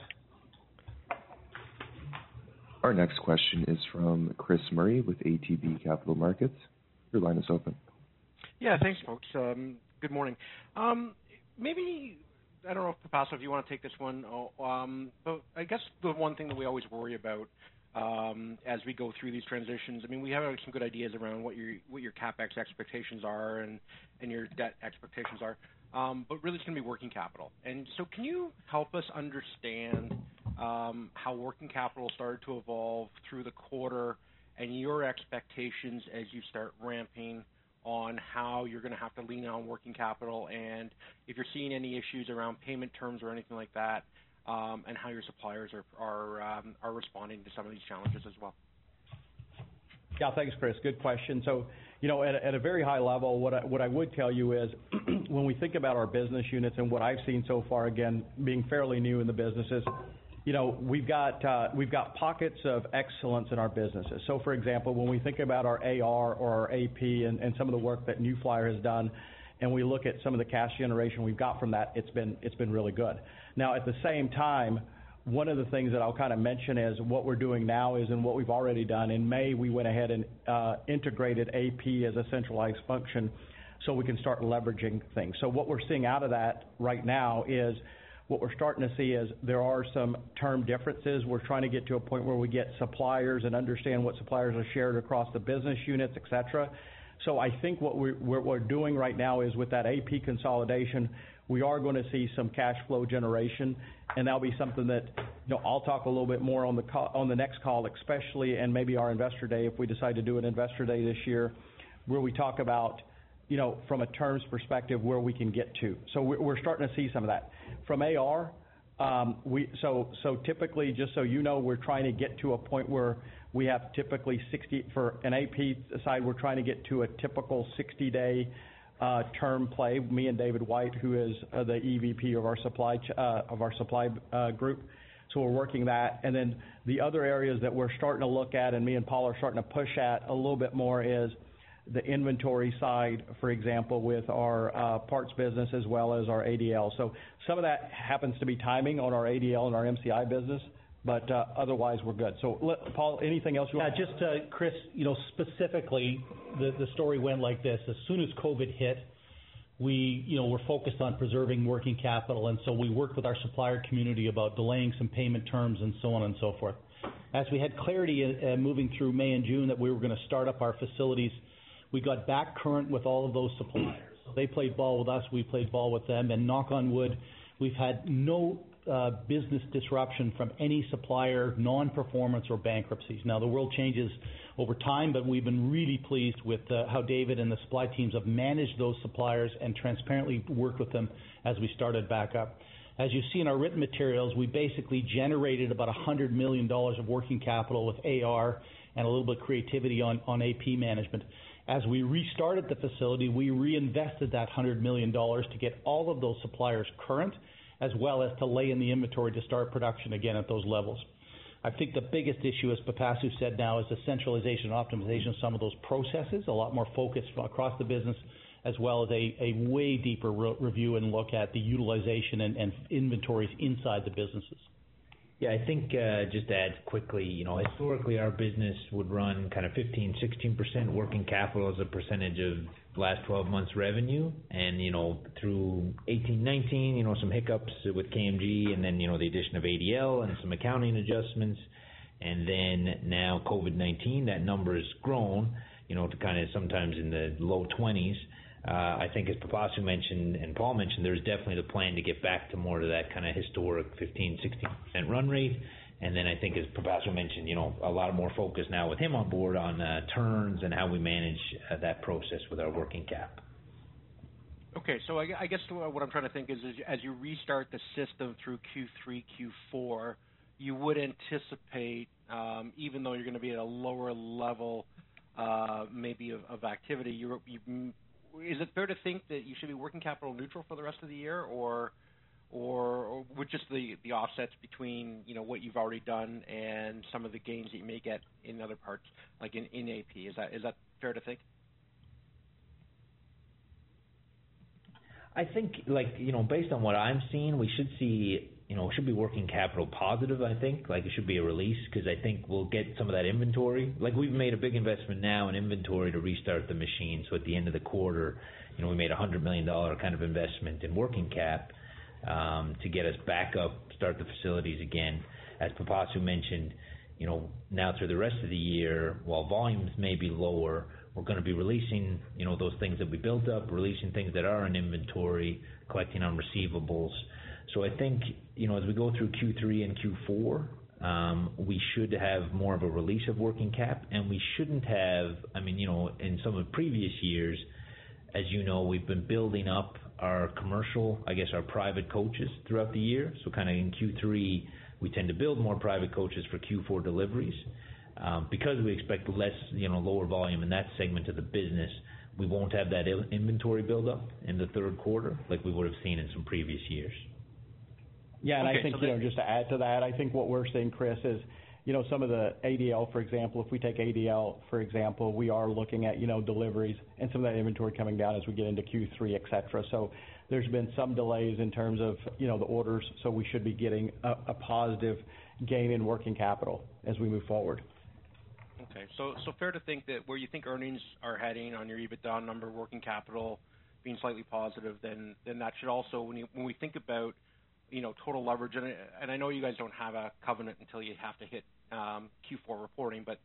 Our next question is from Chris Murray with ATB Capital Markets. Your line is open. Yeah, thanks, folks. Um, good morning. Um, maybe I don't know if Pipasu, if you want to take this one, oh, um, but I guess the one thing that we always worry about um, as we go through these transitions, I mean, we have some good ideas around what your what your capex expectations are and and your debt expectations are, um, but really it's going to be working capital. And so, can you help us understand um, how working capital started to evolve through the quarter and your expectations as you start ramping on how you're going to have to lean on working capital and if you're seeing any issues around payment terms or anything like that, um, and how your suppliers are um, responding to some of these challenges as well. Yeah. Thanks, Chris. Good question. So, you know, At a very high level, what I would tell you is when we think about our business units and what I've seen so far, again, being fairly new in the businesses, you know, we've got uh, we've got pockets of excellence in our businesses. So, for example, when we think about our AR or our AP and, and some of the work that New Flyer has done, and we look at some of the cash generation we've got from that, it's been it's been really good. Now, at the same time, one of the things that I'll kind of mention is what we're doing now is and what we've already done. In May, we went ahead and uh, integrated AP as a centralized function, so we can start leveraging things. So, what we're seeing out of that right now is what we're starting to see is there are some term differences. We're trying to get to a point where we get suppliers and understand what suppliers are shared across the business units, et cetera. So I think what we're doing right now is with that AP consolidation, we are going to see some cash flow generation, and that'll be something that, you know, I'll talk a little bit more on the on the next call, especially, and maybe our Investor Day, if we decide to do an Investor Day this year, where we talk about, you know, from a terms perspective, where we can get to. So we're starting to see some of that. From AR, um, we so so typically, just so you know, we're trying to get to a point where we have typically 60. For an AP side, we're trying to get to a typical 60-day uh, term play. Me and David White, who is uh, the EVP of our supply uh of our supply group. So we're working that. And then the other areas that we're starting to look at, and me and Paul are starting to push at a little bit more, is the inventory side, for example, with our uh, parts business as well as our ADL. So some of that happens to be timing on our ADL and our MCI business, but uh, otherwise we're good. So Paul, anything else you want? to Yeah, just uh, Chris, you know, specifically, the the story went like this: as soon as COVID hit, we, you know, were focused on preserving working capital, and so we worked with our supplier community about delaying some payment terms and so on and so forth. As we had clarity moving through May and June that we were going to start up our facilities, we got back current with all of those suppliers. They played ball with us, we played ball with them, and knock on wood, we've had no uh, business disruption from any supplier, non-performance or bankruptcies. Now, the world changes over time, but we've been really pleased with uh, how David and the supply teams have managed those suppliers and transparently worked with them as we started back up. As you see in our written materials, we basically generated about 100 million dollars of working capital with AR and a little bit of creativity on AP management. As we restarted the facility, we reinvested that 100 million dollars to get all of those suppliers current, as well as to lay in the inventory to start production again at those levels. I think the biggest issue, as Pipasu said now, is the centralization and optimization of some of those processes, a lot more focus across the business, as well as a way deeper review and look at the utilization and inventories inside the businesses. Yeah, I think, uh, just to add quickly, you know, historically our business would run kind of 15%, 16% working capital as a percentage of last 12 months revenue. And you know, through 2018, 2019, some hiccups with KMG and then you know the addition of ADL and some accounting adjustments. And then now COVID-19, that number has grown you know, to kind of sometimes in the low 20s. Uh, I think as Pipasu mentioned and Paul mentioned, there's definitely the plan to get back to more of that kind of historic 15%, 16% run rate. And then I think as Pipasu mentioned, you know, a lot more focus now with him on board on uh, turns and how we manage uh, that process with our working cap. Okay. So I guess what I'm trying to think is, as you restart the system through Q3, Q4, you would anticipate, um, even though you're going to be at a lower level maybe of activity, is it fair to think that you should be working capital neutral for the rest of the year? Or or with just the the offsets between you know, what you've already done and some of the gains that you may get in other parts, like in AP. Is that is that fair to think? I think like, you know, based on what I'm seeing, we should be working capital positive, I think. Like, it should be a release because I think we'll get some of that inventory. Like, we've made a big investment now in inventory to restart the machine. So at the end of the quarter, you know, we made a 100 million dollar kind of investment in working cap um, to get us back up, start the facilities again. As Pipasu mentioned, you know, now through the rest of the year, while volumes may be lower, we're going to be releasing you know, those things that we built up, releasing things that are in inventory, collecting on receivables. So I think, you know, as we go through Q3 and Q4, um, we should have more of a release of working cap, and we shouldn't have I mean, you know, in some of the previous years, as you know, we've been building up our commercial, I guess, our private coaches throughout the year. So kind of in Q3, we tend to build more private coaches for Q4 deliveries. Um, because we expect less, you know, lower volume in that segment of the business, we won't have that inventory buildup in the third quarter like we would have seen in some previous years. Yeah, and I think, you know, just to add to that, I think what we're seeing, Chris, is you know, some of the ADL, for example, if we take ADL, for example, we are looking at you know, deliveries and some of that inventory coming down as we get into Q3, et cetera. There's been some delays in terms of you know, the orders, so we should be getting a positive gain in working capital as we move forward. Okay. So so fair to think that where you think earnings are heading on your EBITDA number, working capital being slightly positive, then then that should also, when we think about you know total leverage, and I know you guys don't have a covenant until you have to hit um, Q4 reporting, but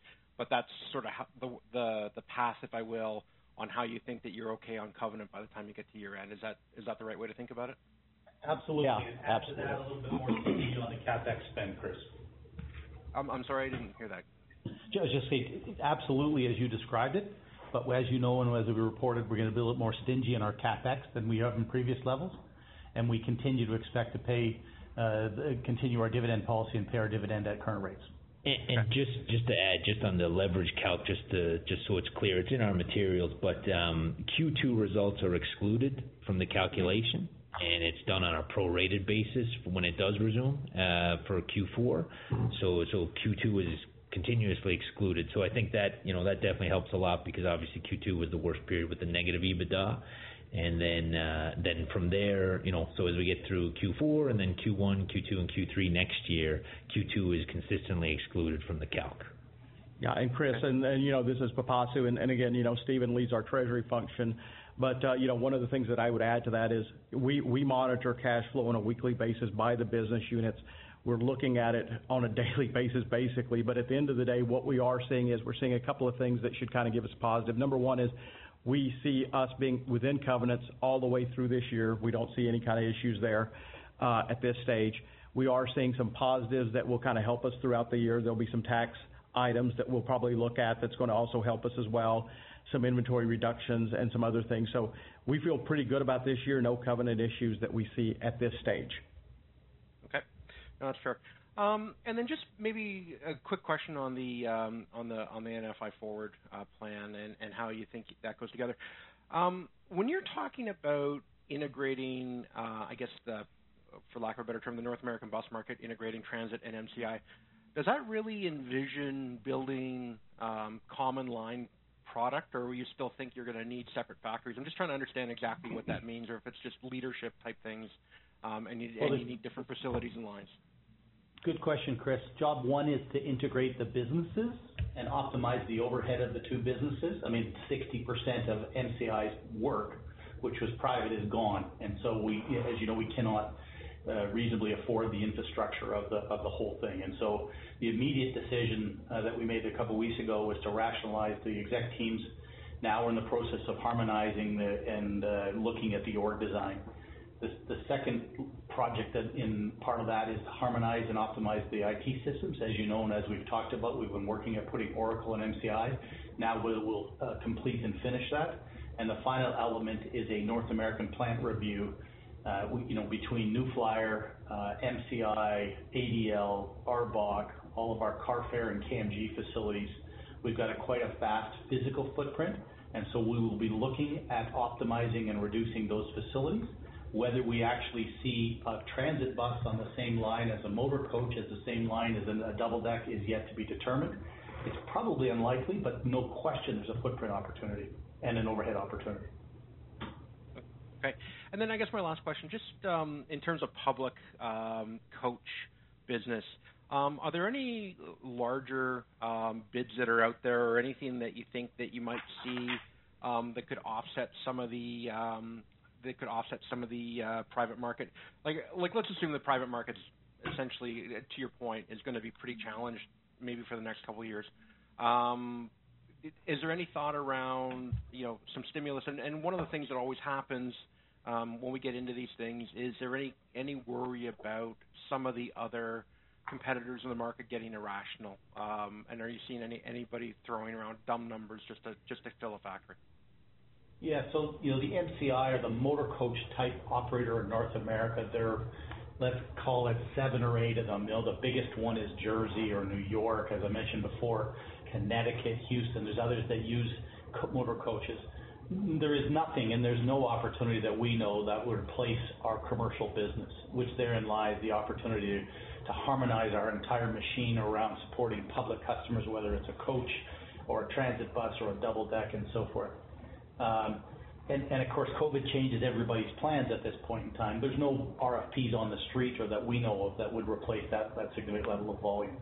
that's sort of the the the path, if I will, on how you think that you're okay on covenant by the time you get to year-end. Is that is that the right way to think about it? Absolutely. Yeah. Absolutely. To add a little bit more detail on the CapEx spend, Chris. I'm sorry, I didn't hear that. Just say absolutely as you described it, but as you know and as we reported, we're going to be a little more stingy in our CapEx than we have in previous levels, and we continue to expect to pay, continue our dividend policy and pay our dividend at current rates. And just just to add, just on the leverage calc, just uh just so it's clear, it's in our materials, but Q2 results are excluded from the calculation, and it's done on a prorated basis when it does resume for Q4. So Q2 is continuously excluded. So I think that you know, that definitely helps a lot because obviously Q2 was the worst period with the negative EBITDA. And then, uh, then from there, you know, so as we get through Q4 and then Q1, Q2, and Q3 next year, Q2 is consistently excluded from the calc. Yeah. And Chris, and, and you know, this is Pipasu, and and again, you know, Stephen leads our treasury function. But uh, you know, one of the things that I would add to that is we we monitor cash flow on a weekly basis by the business units. We're looking at it on a daily basis, basically. But at the end of the day, what we are seeing is we're seeing a couple of things that should kind of give us positive. Number one is we see us being within covenants all the way through this year. We don't see any kind of issues there uh, at this stage. We are seeing some positives that will kind of help us throughout the year. There'll be some tax items that we'll probably look at that's going to also help us as well, some inventory reductions and some other things. So we feel pretty good about this year. No covenant issues that we see at this stage. That's fair. Um, and then just maybe a quick question on the um, NFI Forward uh, plan and how you think that goes together. Um, when you're talking about integrating, uh, I guess, for lack of a better term, the North American bus market, integrating transit and MCI, does that really envision building common line product, or do you still think you're going to need separate factories? I'm just trying to understand exactly what that means or if it's just leadership-type things and you need different facilities and lines. Good question, Chris. Job one is to integrate the businesses and optimize the overhead of the two businesses. I mean, 60% of MCI's work, which was private, is gone. And so, we as you know, we cannot uh, reasonably afford the infrastructure of the of the whole thing. And so the immediate decision uh, that we made a couple of weeks ago was to rationalize the exec teams. Now we're in the process of harmonizing and uh, looking at the org design. The second project in part of that is to harmonize and optimize the IT systems. As you know, and as we've talked about, we've been working at putting Oracle and MCI. Now we'll complete and finish that. And the final element is a North American plant review uh you know between New Flyer, MCI, ADL, ARBOC, all of our Carfair and KMG facilities. We've got quite a vast physical footprint. And so we will be looking at optimizing and reducing those facilities. Whether we actually see a transit bus on the same line as a motor coach at the same line as a double deck is yet to be determined. It's probably unlikely, but no question there's a footprint opportunity and an overhead opportunity. Okay. And then I guess my last question, just um, in terms of public um, coach business, um, are there any larger bids that are out there or anything that you think that you might see that could offset some of the Uh, private market? Like, let's assume the private market's essentially, uh, to your point, is going to be pretty challenged maybe for the next couple of years. Um, is there any thought around you know, some stimulus? And one of the things that always happens um, when we get into these things, is there any worry about some of the other competitors in the market getting irrational? Um, and are you seeing anybody throwing around dumb numbers just to fill a factory? Yeah. So you know, the MCI or the motor coach type operator in North America, there are, let's call it seven or eight of them. You know, The biggest one is Jersey or New York, as I mentioned before, Connecticut, Houston. There's others that use motor coaches. There is nothing, and there's no opportunity that we know that would replace our commercial business, which therein lies the opportunity to harmonize our entire machine around supporting public customers, whether it's a coach or a transit bus or a double deck and so forth. Um, and of course, COVID changes everybody's plans at this point in time. There's no RFPs on the street or that we know of that would replace that that significant level of volume.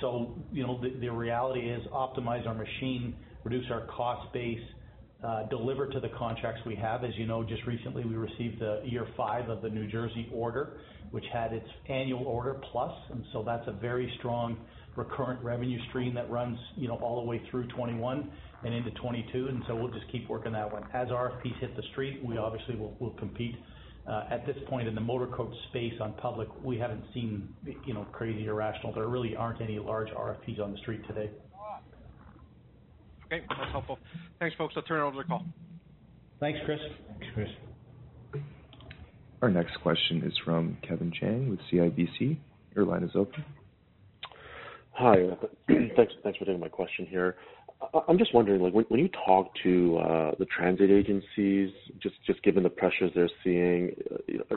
So you know, the reality is optimize our machine, reduce our cost base, uh, deliver to the contracts we have. As you know, just recently, we received the year five of the New Jersey order, which had its annual order plus. And so that's a very strong recurrent revenue stream that runs you know, all the way through 2021 and into 2022. And so we'll just keep working that one. As RFPs hit the street, we obviously will compete. Uh, at this point in the motor coach space on public, we haven't seen you know crazy irrational. There really aren't any large RFPs on the street today. Okay. That's helpful. Thanks, folks. I'll turn it over to the call. Thanks, Chris. Thanks, Chris. Our next question is from Kevin Chiang with CIBC. Your line is open. Hi. Thanks for taking my question here. I'm just wondering, like, when you talk to uh, the transit agencies, just given the pressures they're seeing, uh,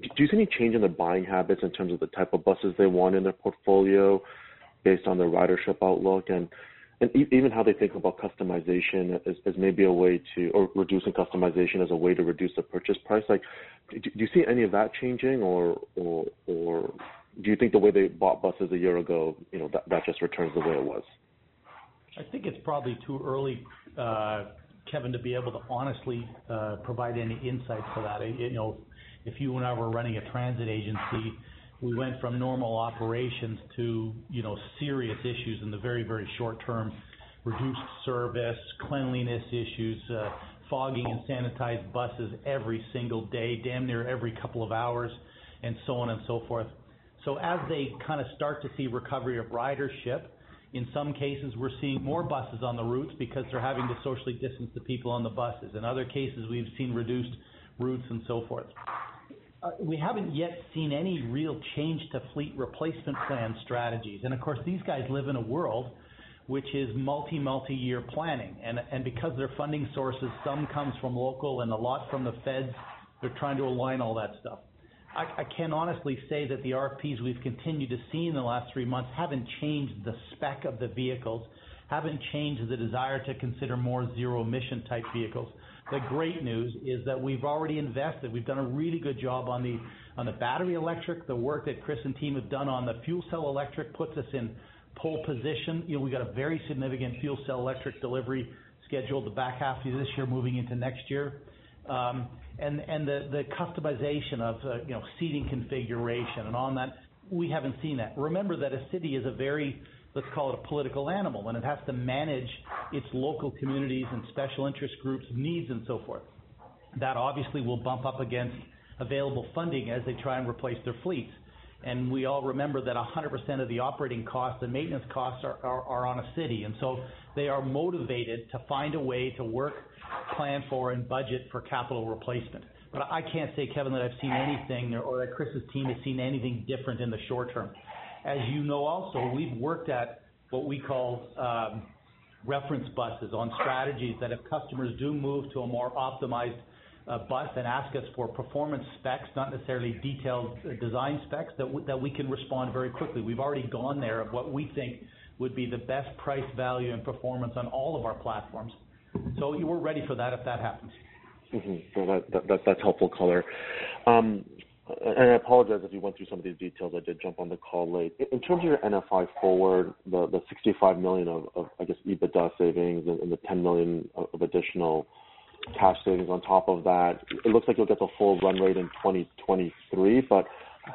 do you see any change in their buying habits in terms of the type of buses they want in their portfolio based on their ridership outlook and even how they think about customization as maybe a way to or reducing customization as a way to reduce the purchase price? Like, do you see any of that changing, or or do you think the way they bought buses a year ago, you know, that just returns the way it was? I think it's probably too early, Kevin, to be able to honestly provide any insights for that. You know, if you and I were running a transit agency, we went from normal operations to, you know, serious issues in the very, very short term, reduced service, cleanliness issues, uh, fogging and sanitized buses every single day, damn near every couple of hours, and so on and so forth. So as they kind of start to see recovery of ridership, in some cases we're seeing more buses on the routes because they're having to socially distance the people on the buses. In other cases, we've seen reduced routes and so forth. Uh, we haven't yet seen any real change to fleet replacement plan strategies. And of course, these guys live in a world which is multi multi year planning. And and because their funding sources, some comes from local and a lot from the feds, they're trying to align all that stuff. I, I can honestly say that the RFPs we've continued to see in the last three months haven't changed the spec of the vehicles, haven't changed the desire to consider more zero emission type vehicles. The great news is that we've already invested. We've done a really good job on the on the battery electric. The work that Chris and team have done on the fuel cell electric puts us in pole position. You know, we've got a very significant fuel cell electric delivery scheduled the back half of this year, moving into next year. Um, and and the the customization of uh, you know seating configuration and on that, we haven't seen that. Remember that a city is a very let's call it a political animal, and it has to manage its local communities and special interest groups' needs and so forth. That obviously will bump up against available funding as they try and replace their fleets. And we all remember that 100% of the operating costs and maintenance costs are, are, are on a city. And so they are motivated to find a way to work, plan for, and budget for capital replacement. But I can't say, Kevin, that I've seen anything or that Chris's team has seen anything different in the short term. As you know also, we've worked at what we call um, reference buses on strategies that if customers do move to a more optimized bus and ask us for performance specs, not necessarily detailed uh, design specs, that, that we can respond very quickly. We've already gone there of what we think would be the best price, value, and performance on all of our platforms. So we're ready for that if that happens. Mm-hmm. That's helpful color. Um, and I apologize if you went through some of these details. I did jump on the call late. In terms of your NFI forward, the, the 65 million of, I guess, EBITDA savings and the 10 million of additional cash savings on top of that. It looks like you'll get the full run rate in 2023, but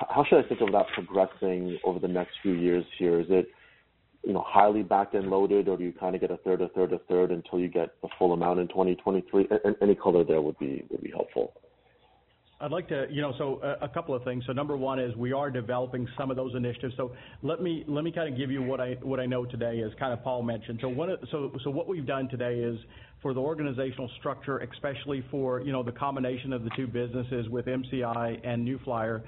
how should I think of that progressing over the next few years here? Is it, you know, highly back-end loaded, or do you kind of get a third, a third, a third until you get the full amount in 2023? Any color there would be would be helpful. I'd like to, you know, so a, a couple of things. So number one is we are developing some of those initiatives. So let me let me kind of give you what I what I know today, as kind of Paul mentioned. So one, so so what we've done today is for the organizational structure, especially for you know the combination of the two businesses with MCI and New Flyer,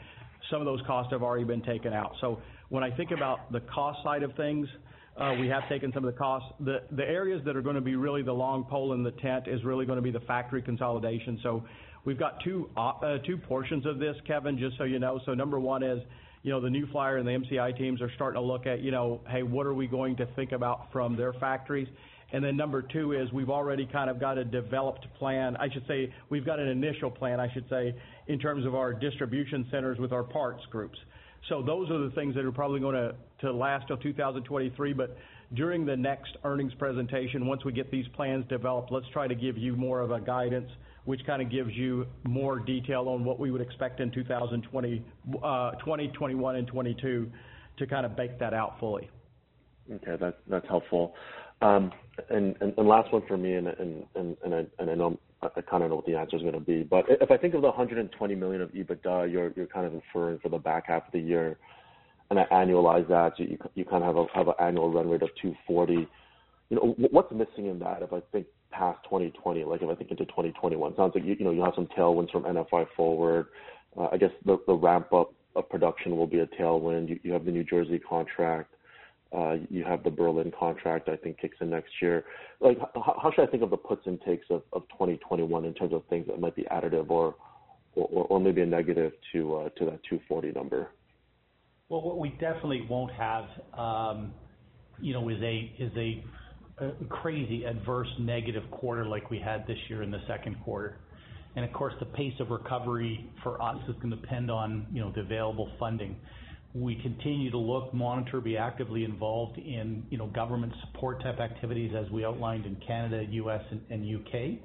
some of those costs have already been taken out. So when I think about the cost side of things, uh, we have taken some of the costs. The the areas that are going to be really the long pole in the tent is really going to be the factory consolidation. So We've got two uh, uh, two portions of this, Kevin, just so you know. So number one is, you know, the New Flyer and the MCI teams are starting to look at, you know, hey, what are we going to think about from their factories? And then number two is we've already kind of got a developed plan. I should say we've got an initial plan, I should say, in terms of our distribution centers with our parts groups. So those are the things that are probably going to, to last till 2023. But during the next earnings presentation, once we get these plans developed, let's try to give you more of a guidance which kind of gives you more detail on what we would expect in 2020, 2021 and 2022 to kind of bake that out fully. Okay. That's helpful. Um, and last one for me, and and I and I know I kind of know what the answer is gonna be, but if I think of the 120 million of EBITDA, you're you're kind of inferring for the back half of the year, and I annualize that, so you kind of have a have an annual run rate of 240. You know, what's missing in that if I think past 2020, like if I think into 2021? Sounds like you know you have some tailwinds from NFI Forward. Uh, I guess the ramp up of production will be a tailwind. You have the New Jersey contract. Uh, you have the Berlin contract, I think kicks in next year. Like, how should I think of the puts and takes of of 2021 in terms of things that might be additive or or maybe a negative to uh, to that 240 number? Well, what we definitely won't have, um, you know, is a is a crazy adverse negative quarter like we had this year in the second quarter. and Of course, the pace of recovery for us is going to depend on, you know, the available funding. We continue to look, monitor, be actively involved in, you know, government support type activities as we outlined in Canada, U.S., and U.K.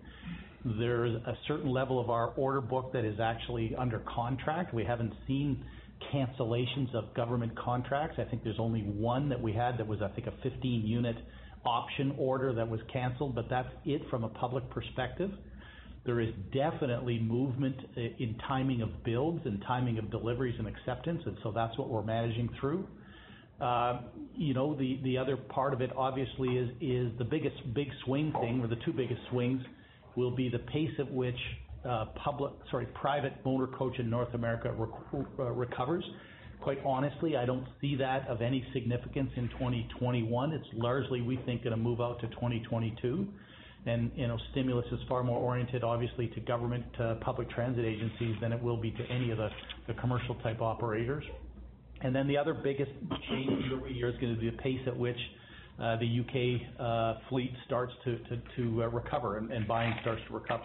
There's a certain level of our order book that is actually under contract. We haven't seen cancellations of government contracts. I think there's only one that we had that was, I think, a 15-unit option order that was canceled, but that's it from a public perspective. There is definitely movement in timing of builds and timing of deliveries and acceptance, and so that's what we're managing through. Um you know the other part of it, obviously, is is the biggest big swing thing, or the two biggest swings, will be the pace at which uh public sorry, private motor coach in North America recovers. Quite honestly, I don't see that of any significance in 2021. It's largely, we think, going to move out to 2022. Stimulus is far more oriented, obviously, to government uh, public transit agencies than it will be to any of the commercial type operators. And then the other biggest change year-over-year is going to be the pace at which uh, the U.K. Uh, fleet starts to recover and buying starts to recover.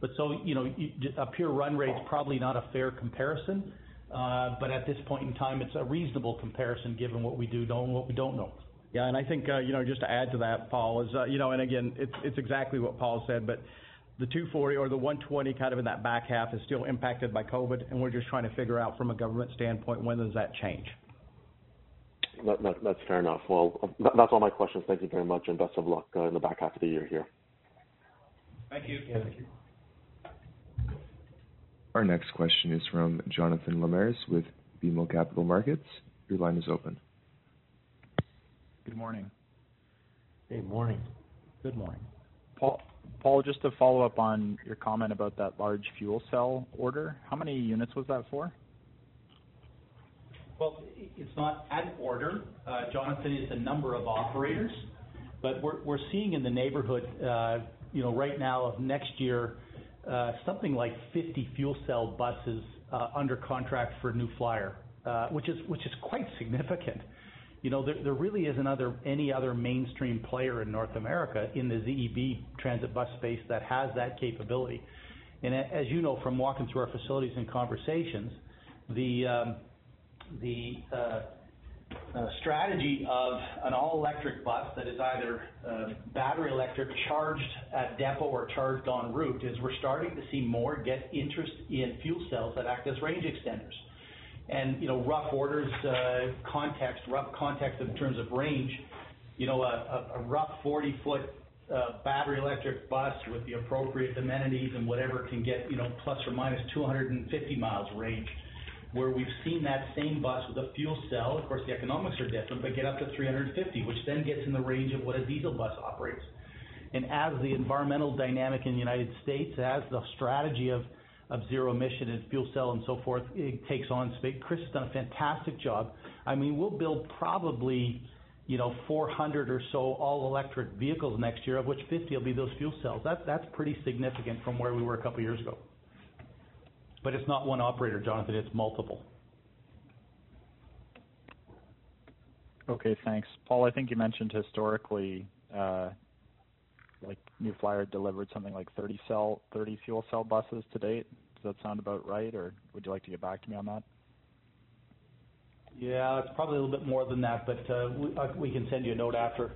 But so, you know, a pure run rate is probably not a fair comparison. Uh, but at this point in time, it's a reasonable comparison given what we do know and what we don't know. Yeah, and I think, uh, you know, just to add to that, Paul, is, uh, you know, and again, it's exactly what Paul said, but the 240 or the 120 kind of in that back half is still impacted by COVID, and we're just trying to figure out from a government standpoint, when does that change? That's fair enough. Well, um, that's all my questions. Thank you very much, and best of luck in the back half of the year here. Thank you. Yeah, thank you. Our next question is from Jonathan Lamers with BMO Capital Markets. Your line is open. Good morning. Good morning. Good morning. Paul, just to follow up on your comment about that large fuel cell order, how many units was that for? Well, it's not an order, Jonathan. It's a number of operators. But we're seeing in the neighborhood uh, you know, right now of next year, Uh, something like 50 fuel cell buses uh, under contract for New Flyer, uh, which is quite significant. You know, there really isn't any other mainstream player in North America in the ZEB transit bus space that has that capability. And as you know from walking through our facilities and conversations, the um, the Uh, strategy of an all-electric bus that is either um, battery electric charged at depot or charged en route is we're starting to see more get interest in fuel cells that act as range extenders. And you know rough orders uh, context, rough context in terms of range, you know, a a rough 40-foot uh, battery electric bus with the appropriate amenities and whatever can get ±250 miles range. Where we've seen that same bus with a fuel cell, of course, the economics are different, but get up to 350, which then gets in the range of what a diesel bus operates. And as the environmental dynamic in the United States, as the strategy of zero emission and fuel cell and so forth, it takes on speed. Chris has done a fantastic job. I mean we'll build probably you know, 400 or so all-electric vehicles next year, of which 50 will be those fuel cells. That's pretty significant from where we were a couple of years ago. But it's not one operator, Jonathan, it's multiple. Okay, thanks. Paul, I think you mentioned historically, uh, like New Flyer delivered something like 30 fuel cell buses to date. Does that sound about right, or would you like to get back to me on that? Yeah, it's probably a little bit more than that, but uh, uh, we can send you a note after.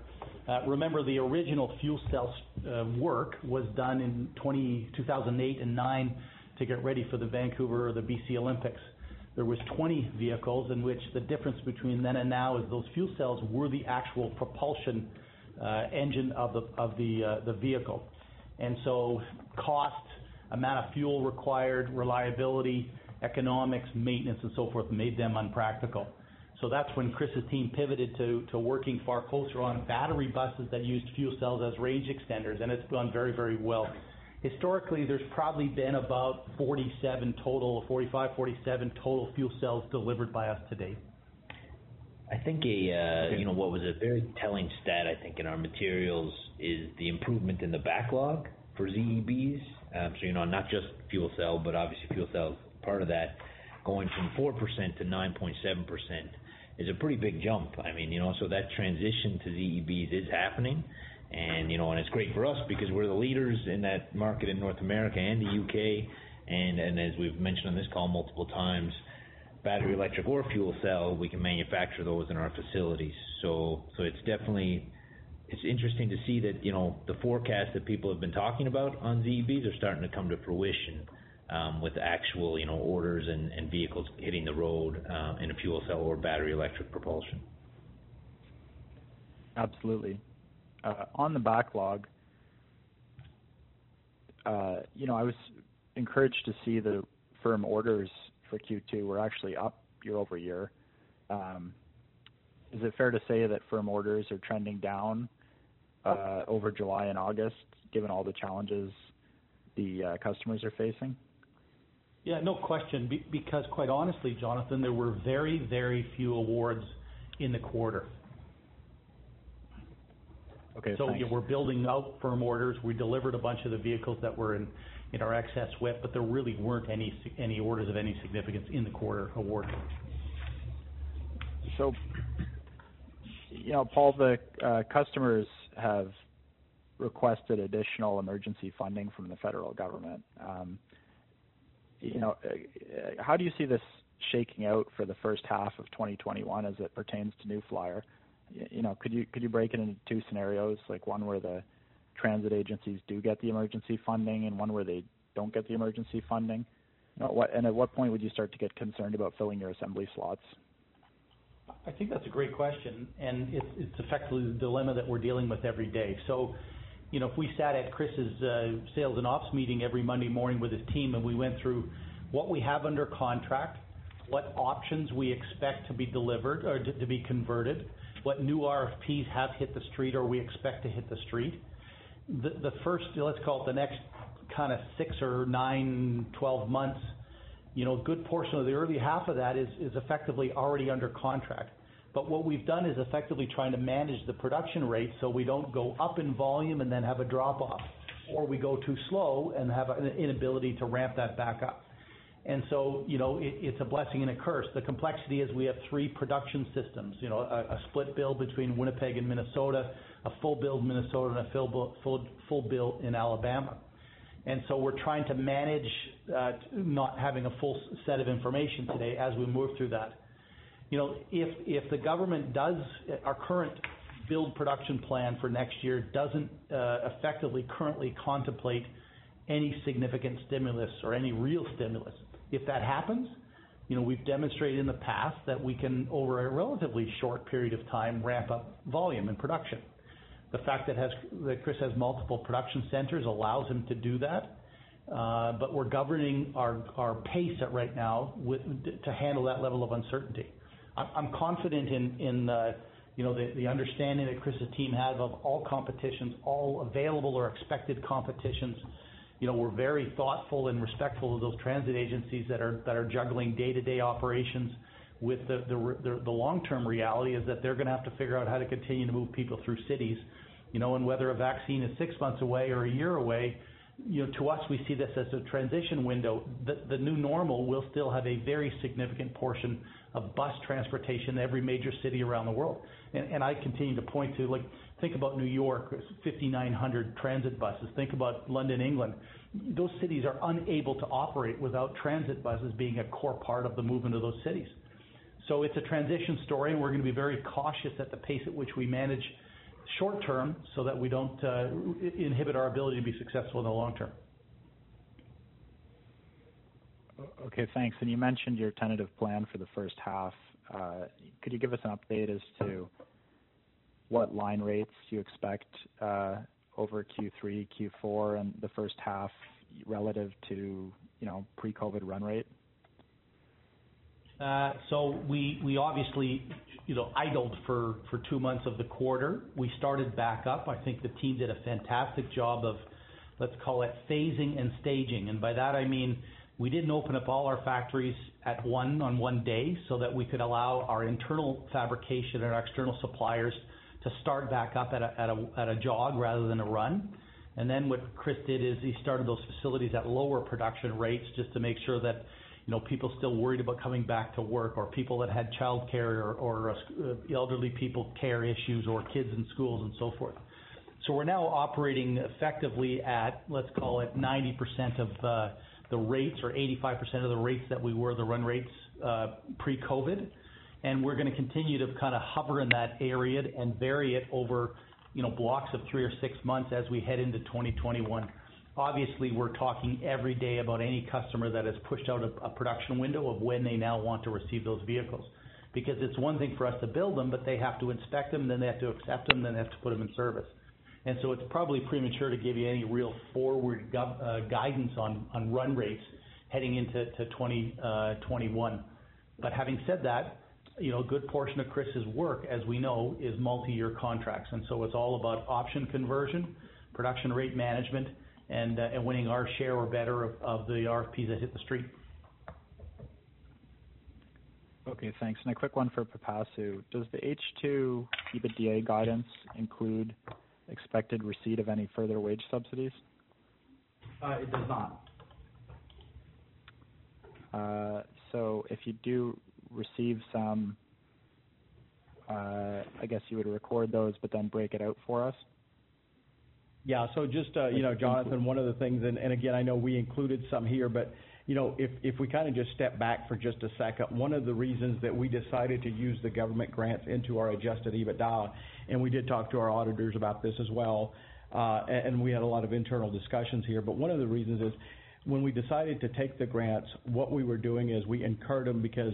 Remember, the original fuel cell work was done in 2008 and 2009 to get ready for the Vancouver or the BC Olympics. There was 20 vehicles in which the difference between then and now is those fuel cells were the actual propulsion engine of the of the uh the vehicle. And so cost, amount of fuel required, reliability, economics, maintenance, and so forth, made them unpractical. So that's when Chris's team pivoted to to working far closer on battery buses that used fuel cells as range extenders, and it's gone very, very well. Historically, there's probably been about 47 total, 45, 47 total fuel cells delivered by us to date. I think a uh you know, what was a very telling stat, I think, in our materials is the improvement in the backlog for ZEBs. So, you know not just fuel cell, but obviously fuel cell is part of that. Going from 4% to 9.7% is a pretty big jump. I mean, you know, so that transition to ZEBs is happening, and you know, and it's great for us because we're the leaders in that market in North America and the U.K. And and as we've mentioned on this call multiple times, battery, electric, or fuel cell, we can manufacture those in our facilities. So so it's definitely it's interesting to see that you know the forecast that people have been talking about on ZEBs are starting to come to fruition um, with actual you know orders and, and vehicles hitting the road uh, in a fuel cell or battery electric propulsion. Absolutely. Uh, on the backlog, uh, you know, I was encouraged to see the firm orders for Q2 were actually up year-over-year. Um, is it fair to say that firm orders are trending down uh, over July and August, given all the challenges the customers are facing? Yeah, no question. Be- because quite honestly, Jonathan, there were very, very few awards in the quarter. Okay, so thanks. we're building out firm orders. We delivered a bunch of the vehicles that were in, in our excess WIP, but there really weren't any any orders of any significance in the quarter awarded. So, you know, Paul, the uh, customers have requested additional emergency funding from the federal government. Um, you know, uh, how do you see this shaking out for the first half of 2021 as it pertains to New Flyer? You know, could you could you break it into two scenarios, like one where the transit agencies do get the emergency funding and one where they don't get the emergency funding? You know, what, and at what point would you start to get concerned about filling your assembly slots? I think that's a great question, and it's, it's effectively the dilemma that we're dealing with every day. So, you know, if we sat at Chris's uh, sales and ops meeting every Monday morning with his team and we went through what we have under contract, what options we expect to be delivered or to, to be converted, what new RFPs have hit the street or we expect to hit the street. The, first, let's call it the next kind of six or nine, 12 months you know, a good portion of the early half of that is effectively already under contract. But What we've done is effectively trying to manage the production rate so we don't go up in volume and then have a drop-off, or we go too slow and have an inability to ramp that back up. It's a blessing and a curse. The complexity is we have three production systems, you know, a split build between Winnipeg and Minnesota, a full build Minnesota, and a full build in Alabama. And so We're trying to manage uh, not having a full set of information today as we move through that. You know, if the government does, our current build production plan for next year doesn't uh, effectively currently contemplate any significant stimulus or any real stimulus. If that happens, you know, we've demonstrated in the past that we can, over a relatively short period of time, ramp up volume and production. The fact that Chris has multiple production centers allows him to do that. Uh, but We're governing our pace at right now to handle that level of uncertainty. I'm confident in the understanding that Chris's team have of all competitions, all available or expected competitions. You know, we're very thoughtful and respectful of those transit agencies that are that are juggling day-to-day operations with the the long-term reality is that they're going to have to figure out how to continue to move people through cities. You know, and whether a vaccine is six months away or a year away, you know, to us, we see this as a transition window. The new normal will still have a very significant portion of bus transportation in every major city around the world. And I continue to point to, like, think about New York, 5,900 transit buses. Think about London, England. Those cities are unable to operate without transit buses being a core part of the movement of those cities. So it's a transition story, and we're going to be very cautious at the pace at which we manage short term so that we don't uh, inhibit our ability to be successful in the long term. Okay, thanks. And You mentioned your tentative plan for the first half. Uh, could you give us an update as to what line rates you expect uh, over Q3, Q4, and the first half relative to you know pre-COVID run rate? So We we obviously you know, idled for two months of the quarter. We started back up. I think the team did a fantastic job of, let's call it phasing and staging. And By that I mean, we didn't open up all our factories at one on one day so that we could allow our internal fabrication and our external suppliers start back up at a jog rather than a run. And then What Chris did is he started those facilities at lower production rates just to make sure that you know, people still worried about coming back to work or people that had childcare or, or uh, elderly people care issues or kids in schools and so forth. So we're now operating effectively at, let's call it 90% of uh, the rates or 85% of the rates that we were, the run rates uh, pre-COVID. And we're going to continue to kind of hover in that area and vary it over you know, blocks of three or six months as we head into 2021. Obviously, we're talking every day about any customer that has pushed out a production window of when they now want to receive those vehicles. Because it's one thing for us to build them, but they have to inspect them, then they have to accept them, then they have to put them in service. And so It's probably premature to give you any real forward uh, guidance on run rates heading into 2021. But Having said that, you know, a good portion of Chris's work, as we know, is multi-year contracts. and so It's all about option conversion, production rate management, and uh, winning our share or better of the RFPs that hit the street. Okay, thanks. And A quick one for Pipasu. Does the H2 EBITDA guidance include expected receipt of any further wage subsidies? Uh, it does not. So If you do receive some, uh, I guess you would record those, but then break it out for us? Yeah. So just, uh, you know, Jonathan, one of the things, and, and again, I know we included some here, but, you know, if, if we kind of just step back for just a second, one of the reasons that we decided to use the government grants into our adjusted EBITDA, and we did talk to our auditors about this as well, uh, and, and we had a lot of internal discussions here, but one of the reasons is when we decided to take the grants, what we were doing is we incurred them because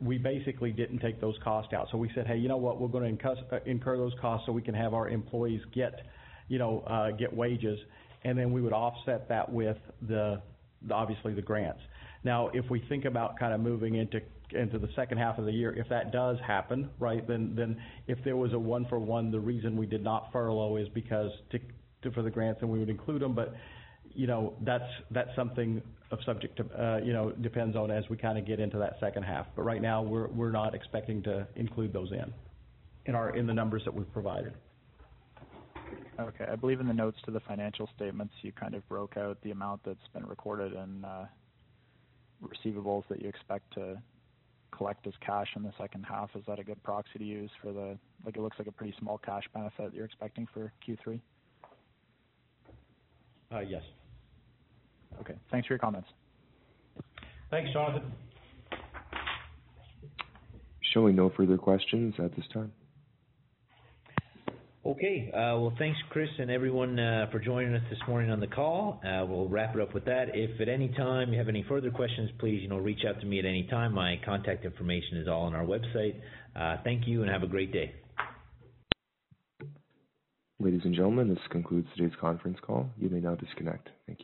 we basically didn't take those costs out. So we said, hey, you know what? We're going to uh, incur those costs so we can have our employees get, you know, uh, get wages, and then we would offset that with the, the obviously the grants. Now, if we think about kind of moving into into the second half of the year, if that does happen, right, then then if there was a one for one, the reason we did not furlough is because to, to for the grants, and we would include them, but you know, that's that's something of subject to, uh, you know, depends on as we kind of get into that second half. But right now, we're we're not expecting to include those in in our in the numbers that we've provided. Okay. I believe in the notes to the financial statements, you kind of broke out the amount that's been recorded in uh, receivables that you expect to collect as cash in the second half. Is that a good proxy to use for the, like, it looks like a pretty small cash benefit you're expecting for Q3? Uh, yes. Okay. Thanks for your comments. Thanks, Jonathan. Showing no further questions at this time. Okay. Uh, well, thanks, Chris, and everyone uh, for joining us this morning on the call. Uh, we'll wrap it up with that. If at any time you have any further questions, please, you know, reach out to me at any time. My contact information is all on our website. Uh, thank you, and have a great day. Ladies and gentlemen, this concludes today's conference call. You may now disconnect. Thank you.